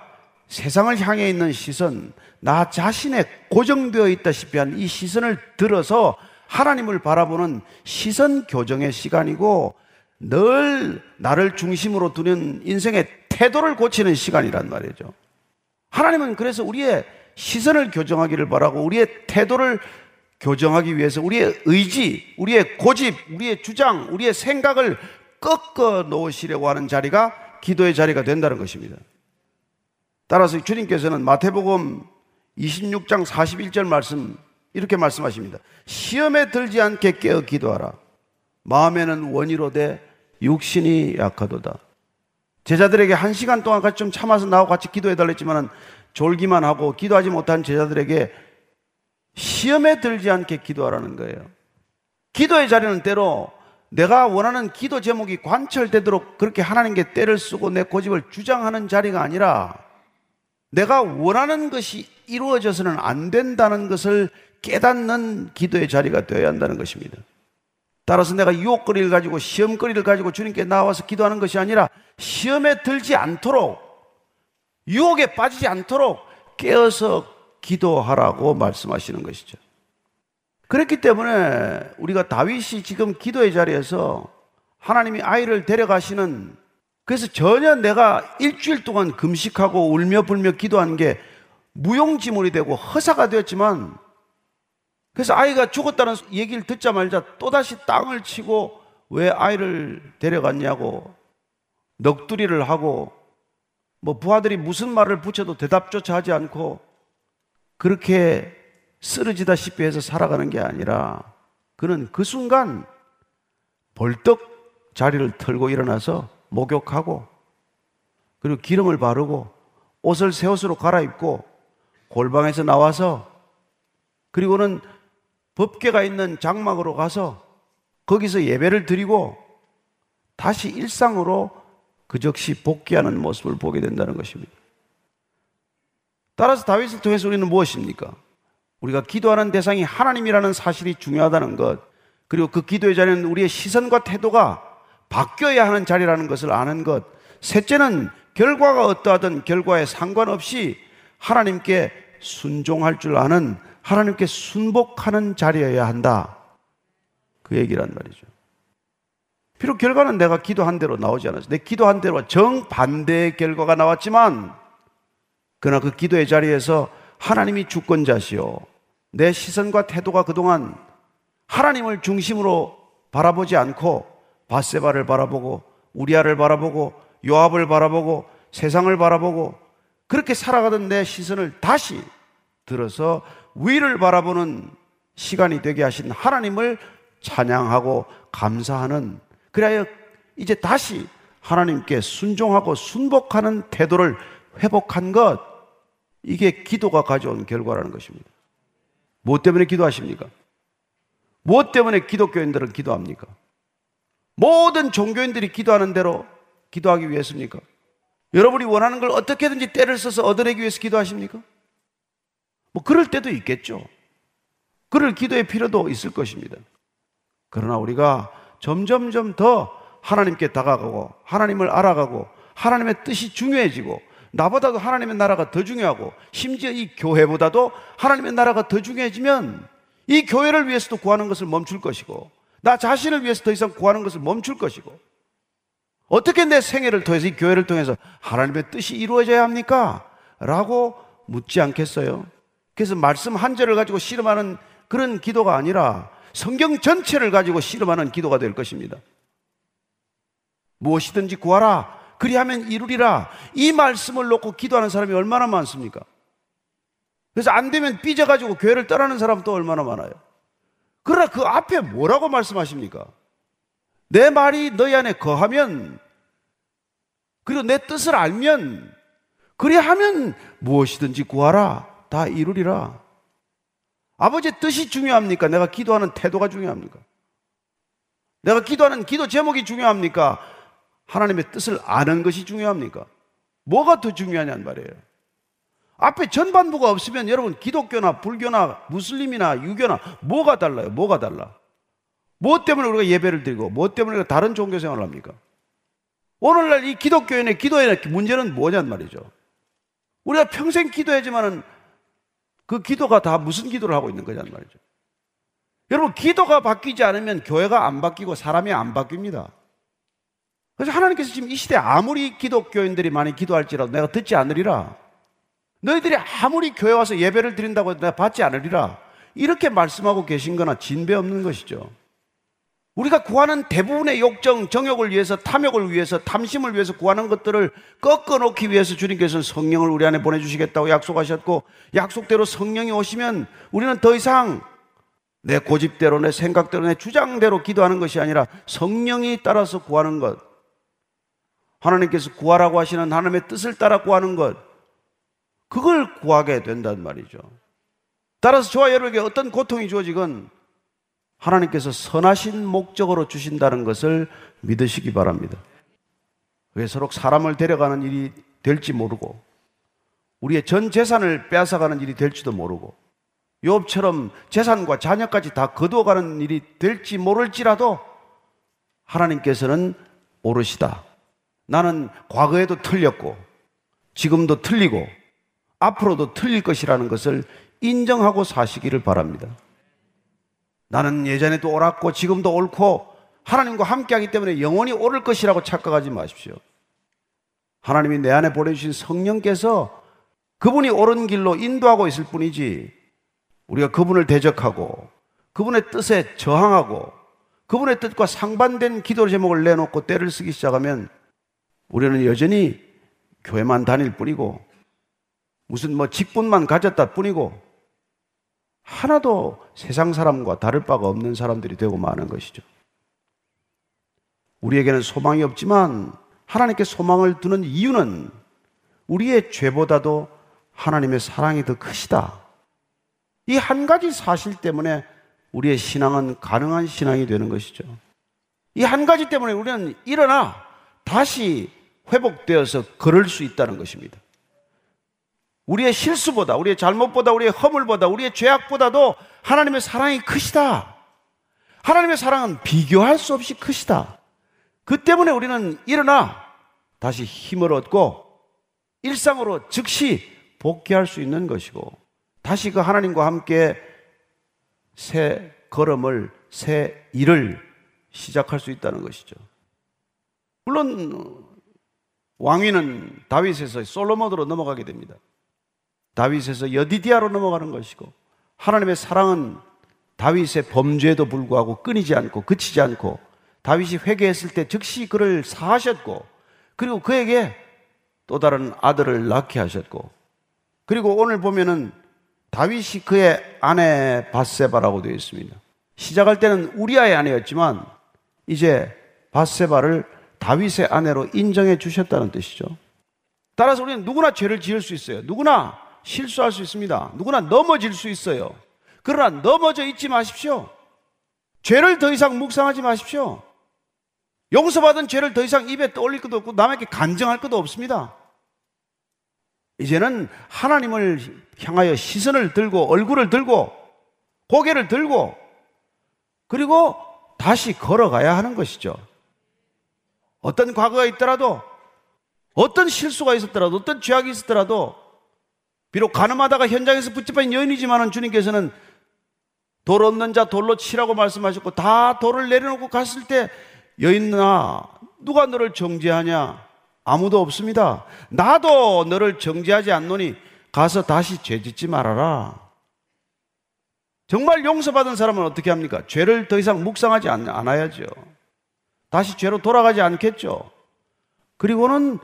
세상을 향해 있는 시선, 나 자신의 고정되어 있다시피 한 이 시선을 들어서 하나님을 바라보는 시선 교정의 시간이고 늘 나를 중심으로 두는 인생의 태도를 고치는 시간이란 말이죠. 하나님은 그래서 우리의 시선을 교정하기를 바라고 우리의 태도를 교정하기 위해서 우리의 의지, 우리의 고집, 우리의 주장, 우리의 생각을 꺾어 놓으시려고 하는 자리가 기도의 자리가 된다는 것입니다. 따라서 주님께서는 마태복음 26장 41절 말씀 이렇게 말씀하십니다. 시험에 들지 않게 깨어 기도하라. 마음에는 원이로되 육신이 약하도다. 제자들에게 한 시간 동안 같이 좀 참아서 나하고 같이 기도해 달랬지만 졸기만 하고 기도하지 못한 제자들에게 시험에 들지 않게 기도하라는 거예요. 기도의 자리는 때로 내가 원하는 기도 제목이 관철되도록 그렇게 하나님께 때를 쓰고 내 고집을 주장하는 자리가 아니라 내가 원하는 것이 이루어져서는 안 된다는 것을 깨닫는 기도의 자리가 되어야 한다는 것입니다. 따라서 내가 유혹거리를 가지고 시험거리를 가지고 주님께 나와서 기도하는 것이 아니라 시험에 들지 않도록 유혹에 빠지지 않도록 깨어서 기도하라고 말씀하시는 것이죠. 그렇기 때문에 우리가 다윗이 지금 기도의 자리에서 하나님이 아이를 데려가시는 그래서 전혀 내가 일주일 동안 금식하고 울며 불며 기도한 게 무용지물이 되고 허사가 되었지만 그래서 아이가 죽었다는 얘기를 듣자마자 또다시 땅을 치고 왜 아이를 데려갔냐고 넋두리를 하고 뭐 부하들이 무슨 말을 붙여도 대답조차 하지 않고 그렇게 쓰러지다시피 해서 살아가는 게 아니라 그는 그 순간 벌떡 자리를 털고 일어나서 목욕하고 그리고 기름을 바르고 옷을 새 옷으로 갈아입고 골방에서 나와서 그리고는 법계가 있는 장막으로 가서 거기서 예배를 드리고 다시 일상으로 그 즉시 복귀하는 모습을 보게 된다는 것입니다. 따라서 다윗을 통해서 우리는 무엇입니까? 우리가 기도하는 대상이 하나님이라는 사실이 중요하다는 것, 그리고 그 기도의 자리는 우리의 시선과 태도가 바뀌어야 하는 자리라는 것을 아는 것. 셋째는 결과가 어떠하든 결과에 상관없이 하나님께 순종할 줄 아는 하나님께 순복하는 자리여야 한다. 그 얘기란 말이죠. 비록 결과는 내가 기도한 대로 나오지 않았어. 내 기도한 대로 정반대의 결과가 나왔지만, 그러나 그 기도의 자리에서 하나님이 주권자시오. 내 시선과 태도가 그동안 하나님을 중심으로 바라보지 않고 바세바를 바라보고 우리아를 바라보고 요압을 바라보고 세상을 바라보고 그렇게 살아가던 내 시선을 다시 들어서 위를 바라보는 시간이 되게 하신 하나님을 찬양하고 감사하는 그래야 이제 다시 하나님께 순종하고 순복하는 태도를 회복한 것 이게 기도가 가져온 결과라는 것입니다. 무엇 때문에 기도하십니까? 무엇 때문에 기독교인들은 기도합니까? 모든 종교인들이 기도하는 대로 기도하기 위해서입니까? 여러분이 원하는 걸 어떻게든지 때를 써서 얻어내기 위해서 기도하십니까? 뭐 그럴 때도 있겠죠. 그럴 기도의 필요도 있을 것입니다. 그러나 우리가 점점점 더 하나님께 다가가고 하나님을 알아가고 하나님의 뜻이 중요해지고 나보다도 하나님의 나라가 더 중요하고 심지어 이 교회보다도 하나님의 나라가 더 중요해지면 이 교회를 위해서도 구하는 것을 멈출 것이고 나 자신을 위해서 더 이상 구하는 것을 멈출 것이고 어떻게 내 생애를 통해서 이 교회를 통해서 하나님의 뜻이 이루어져야 합니까? 라고 묻지 않겠어요? 그래서 말씀 한 절을 가지고 씨름하는 그런 기도가 아니라 성경 전체를 가지고 씨름하는 기도가 될 것입니다. 무엇이든지 구하라. 그리하면 이루리라. 이 말씀을 놓고 기도하는 사람이 얼마나 많습니까? 그래서 안 되면 삐져가지고 교회를 떠나는 사람도 얼마나 많아요. 그러나 그 앞에 뭐라고 말씀하십니까? 내 말이 너희 안에 거하면, 그리고 내 뜻을 알면, 그리하면 무엇이든지 구하라. 다 이루리라. 아버지의 뜻이 중요합니까? 내가 기도하는 태도가 중요합니까? 내가 기도하는 기도 제목이 중요합니까? 하나님의 뜻을 아는 것이 중요합니까? 뭐가 더 중요하냐는 말이에요. 앞에 전반부가 없으면 여러분 기독교나 불교나 무슬림이나 유교나 뭐가 달라요? 뭐가 달라? 뭐 때문에 우리가 예배를 드리고 뭐 때문에 우리가 다른 종교 생활을 합니까? 오늘날 이 기독교인의 기도의 문제는 뭐냐는 말이죠. 우리가 평생 기도하지만은 그 기도가 다 무슨 기도를 하고 있는 거냐는 말이죠. 여러분 기도가 바뀌지 않으면 교회가 안 바뀌고 사람이 안 바뀝니다. 그래서 하나님께서 지금 이 시대에 아무리 기독교인들이 많이 기도할지라도 내가 듣지 않으리라. 너희들이 아무리 교회 와서 예배를 드린다고 내가 받지 않으리라. 이렇게 말씀하고 계신 거나 진배 없는 것이죠. 우리가 구하는 대부분의 욕정, 정욕을 위해서, 탐욕을 위해서, 탐심을 위해서 구하는 것들을 꺾어놓기 위해서 주님께서는 성령을 우리 안에 보내주시겠다고 약속하셨고, 약속대로 성령이 오시면 우리는 더 이상 내 고집대로, 내 생각대로, 내 주장대로 기도하는 것이 아니라 성령이 따라서 구하는 것. 하나님께서 구하라고 하시는 하나님의 뜻을 따라 구하는 것. 그걸 구하게 된단 말이죠. 따라서 저와 여러분에게 어떤 고통이 주어지건 하나님께서 선하신 목적으로 주신다는 것을 믿으시기 바랍니다. 왜 서로 사람을 데려가는 일이 될지 모르고 우리의 전 재산을 빼앗아가는 일이 될지도 모르고 욥처럼 재산과 자녀까지 다 거두어가는 일이 될지 모를지라도 하나님께서는 오르시다. 나는 과거에도 틀렸고 지금도 틀리고 앞으로도 틀릴 것이라는 것을 인정하고 사시기를 바랍니다. 나는 예전에도 옳았고 지금도 옳고 하나님과 함께하기 때문에 영원히 옳을 것이라고 착각하지 마십시오. 하나님이 내 안에 보내주신 성령께서 그분이 옳은 길로 인도하고 있을 뿐이지 우리가 그분을 대적하고 그분의 뜻에 저항하고 그분의 뜻과 상반된 기도 제목을 내놓고 때를 쓰기 시작하면 우리는 여전히 교회만 다닐 뿐이고 무슨 뭐 직분만 가졌다 뿐이고 하나도 세상 사람과 다를 바가 없는 사람들이 되고 마는 것이죠. 우리에게는 소망이 없지만 하나님께 소망을 두는 이유는 우리의 죄보다도 하나님의 사랑이 더 크시다. 이 한 가지 사실 때문에 우리의 신앙은 가능한 신앙이 되는 것이죠. 이 한 가지 때문에 우리는 일어나 다시 회복되어서 걸을 수 있다는 것입니다. 우리의 실수보다, 우리의 잘못보다, 우리의 허물보다, 우리의 죄악보다도 하나님의 사랑이 크시다. 하나님의 사랑은 비교할 수 없이 크시다. 그 때문에 우리는 일어나 다시 힘을 얻고 일상으로 즉시 복귀할 수 있는 것이고 다시 그 하나님과 함께 새 걸음을, 새 일을 시작할 수 있다는 것이죠. 물론 왕위는 다윗에서 솔로몬으로 넘어가게 됩니다. 다윗에서 여디디아로 넘어가는 것이고 하나님의 사랑은 다윗의 범죄에도 불구하고 끊이지 않고 그치지 않고 다윗이 회개했을 때 즉시 그를 사하셨고 그리고 그에게 또 다른 아들을 낳게 하셨고 그리고 오늘 보면은 다윗이 그의 아내 바세바라고 되어 있습니다. 시작할 때는 우리아의 아내였지만 이제 바세바를 다윗의 아내로 인정해 주셨다는 뜻이죠. 따라서 우리는 누구나 죄를 지을 수 있어요. 누구나 실수할 수 있습니다. 누구나 넘어질 수 있어요. 그러나 넘어져 있지 마십시오. 죄를 더 이상 묵상하지 마십시오. 용서받은 죄를 더 이상 입에 떠올릴 것도 없고 남에게 간정할 것도 없습니다. 이제는 하나님을 향하여 시선을 들고 얼굴을 들고 고개를 들고 그리고 다시 걸어가야 하는 것이죠. 어떤 과거가 있더라도 어떤 실수가 있었더라도 어떤 죄악이 있었더라도 비록 가늠하다가 현장에서 붙잡힌 여인이지만은 주님께서는 돌 없는 자 돌로 치라고 말씀하셨고 다 돌을 내려놓고 갔을 때 여인아 누가 너를 정죄하냐? 아무도 없습니다. 나도 너를 정죄하지 않노니 가서 다시 죄 짓지 말아라. 정말 용서받은 사람은 어떻게 합니까? 죄를 더 이상 묵상하지 않, 않아야죠. 다시 죄로 돌아가지 않겠죠. 그리고는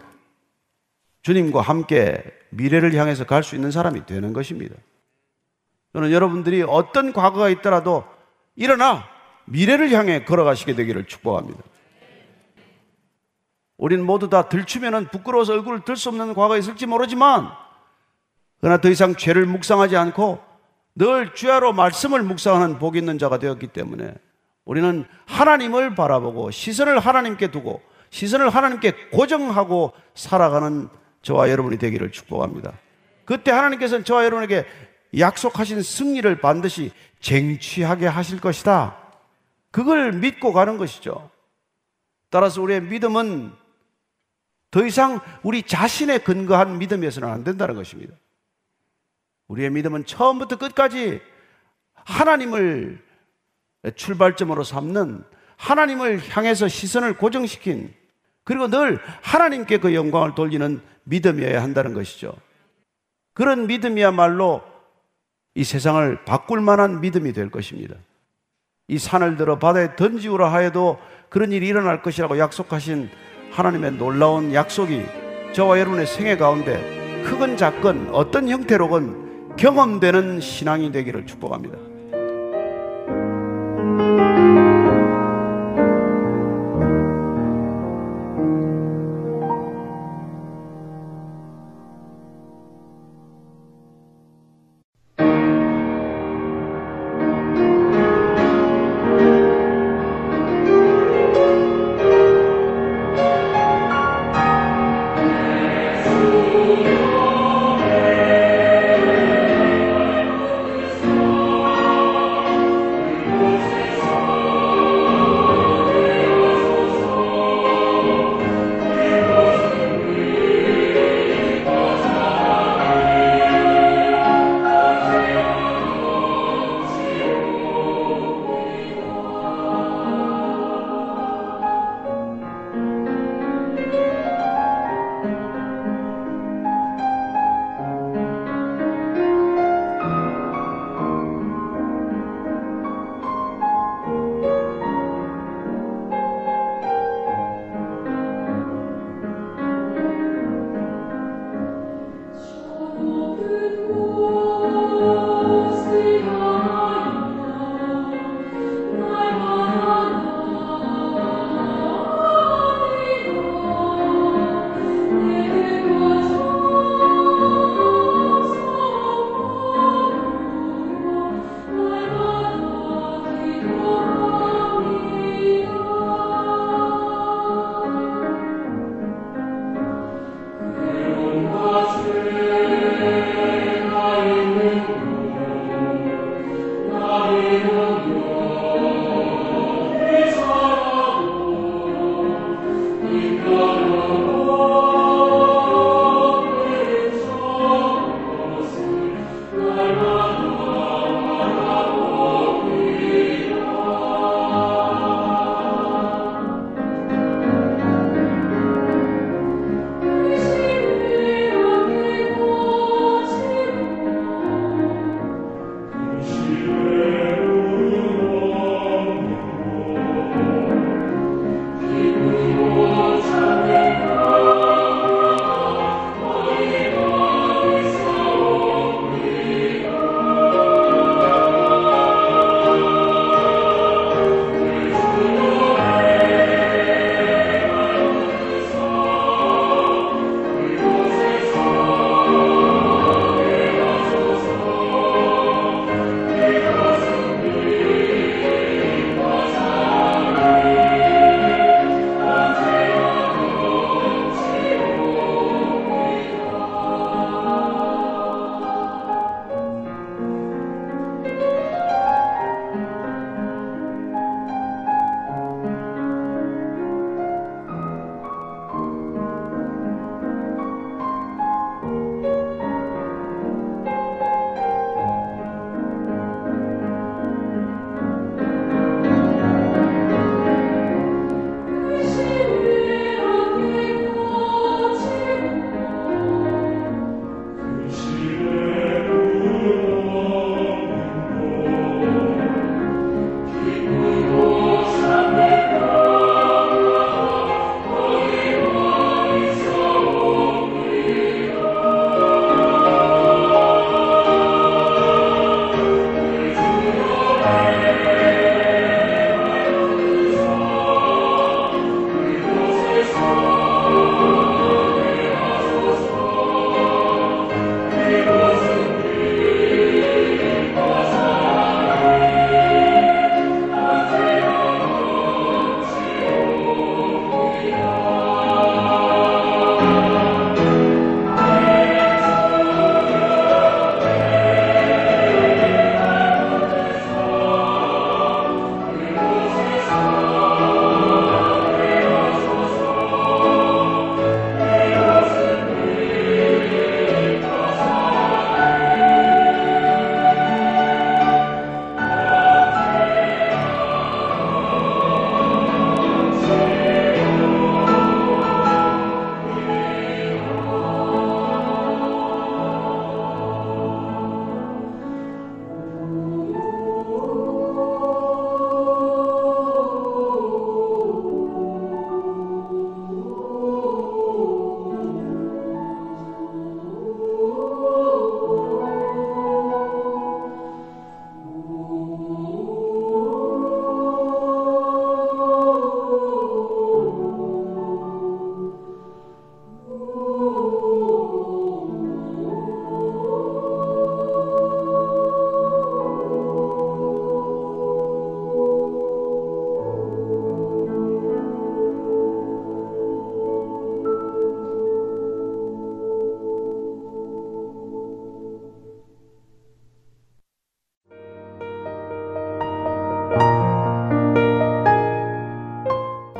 주님과 함께 미래를 향해서 갈 수 있는 사람이 되는 것입니다. 저는 여러분들이 어떤 과거가 있더라도 일어나 미래를 향해 걸어가시게 되기를 축복합니다. 우리는 모두 다 들추면 부끄러워서 얼굴을 들 수 없는 과거가 있을지 모르지만 그러나 더 이상 죄를 묵상하지 않고 늘 주야로 말씀을 묵상하는 복 있는 자가 되었기 때문에 우리는 하나님을 바라보고 시선을 하나님께 두고 시선을 하나님께 고정하고 살아가는 저와 여러분이 되기를 축복합니다. 그때 하나님께서는 저와 여러분에게 약속하신 승리를 반드시 쟁취하게 하실 것이다. 그걸 믿고 가는 것이죠. 따라서 우리의 믿음은 더 이상 우리 자신의 근거한 믿음에서는 안 된다는 것입니다. 우리의 믿음은 처음부터 끝까지 하나님을 출발점으로 삼는 하나님을 향해서 시선을 고정시킨 그리고 늘 하나님께 그 영광을 돌리는 믿음이어야 한다는 것이죠. 그런 믿음이야말로 이 세상을 바꿀 만한 믿음이 될 것입니다. 이 산을 들어 바다에 던지우라 하여도 그런 일이 일어날 것이라고 약속하신 하나님의 놀라운 약속이 저와 여러분의 생애 가운데 크건 작건 어떤 형태로건 경험되는 신앙이 되기를 축복합니다.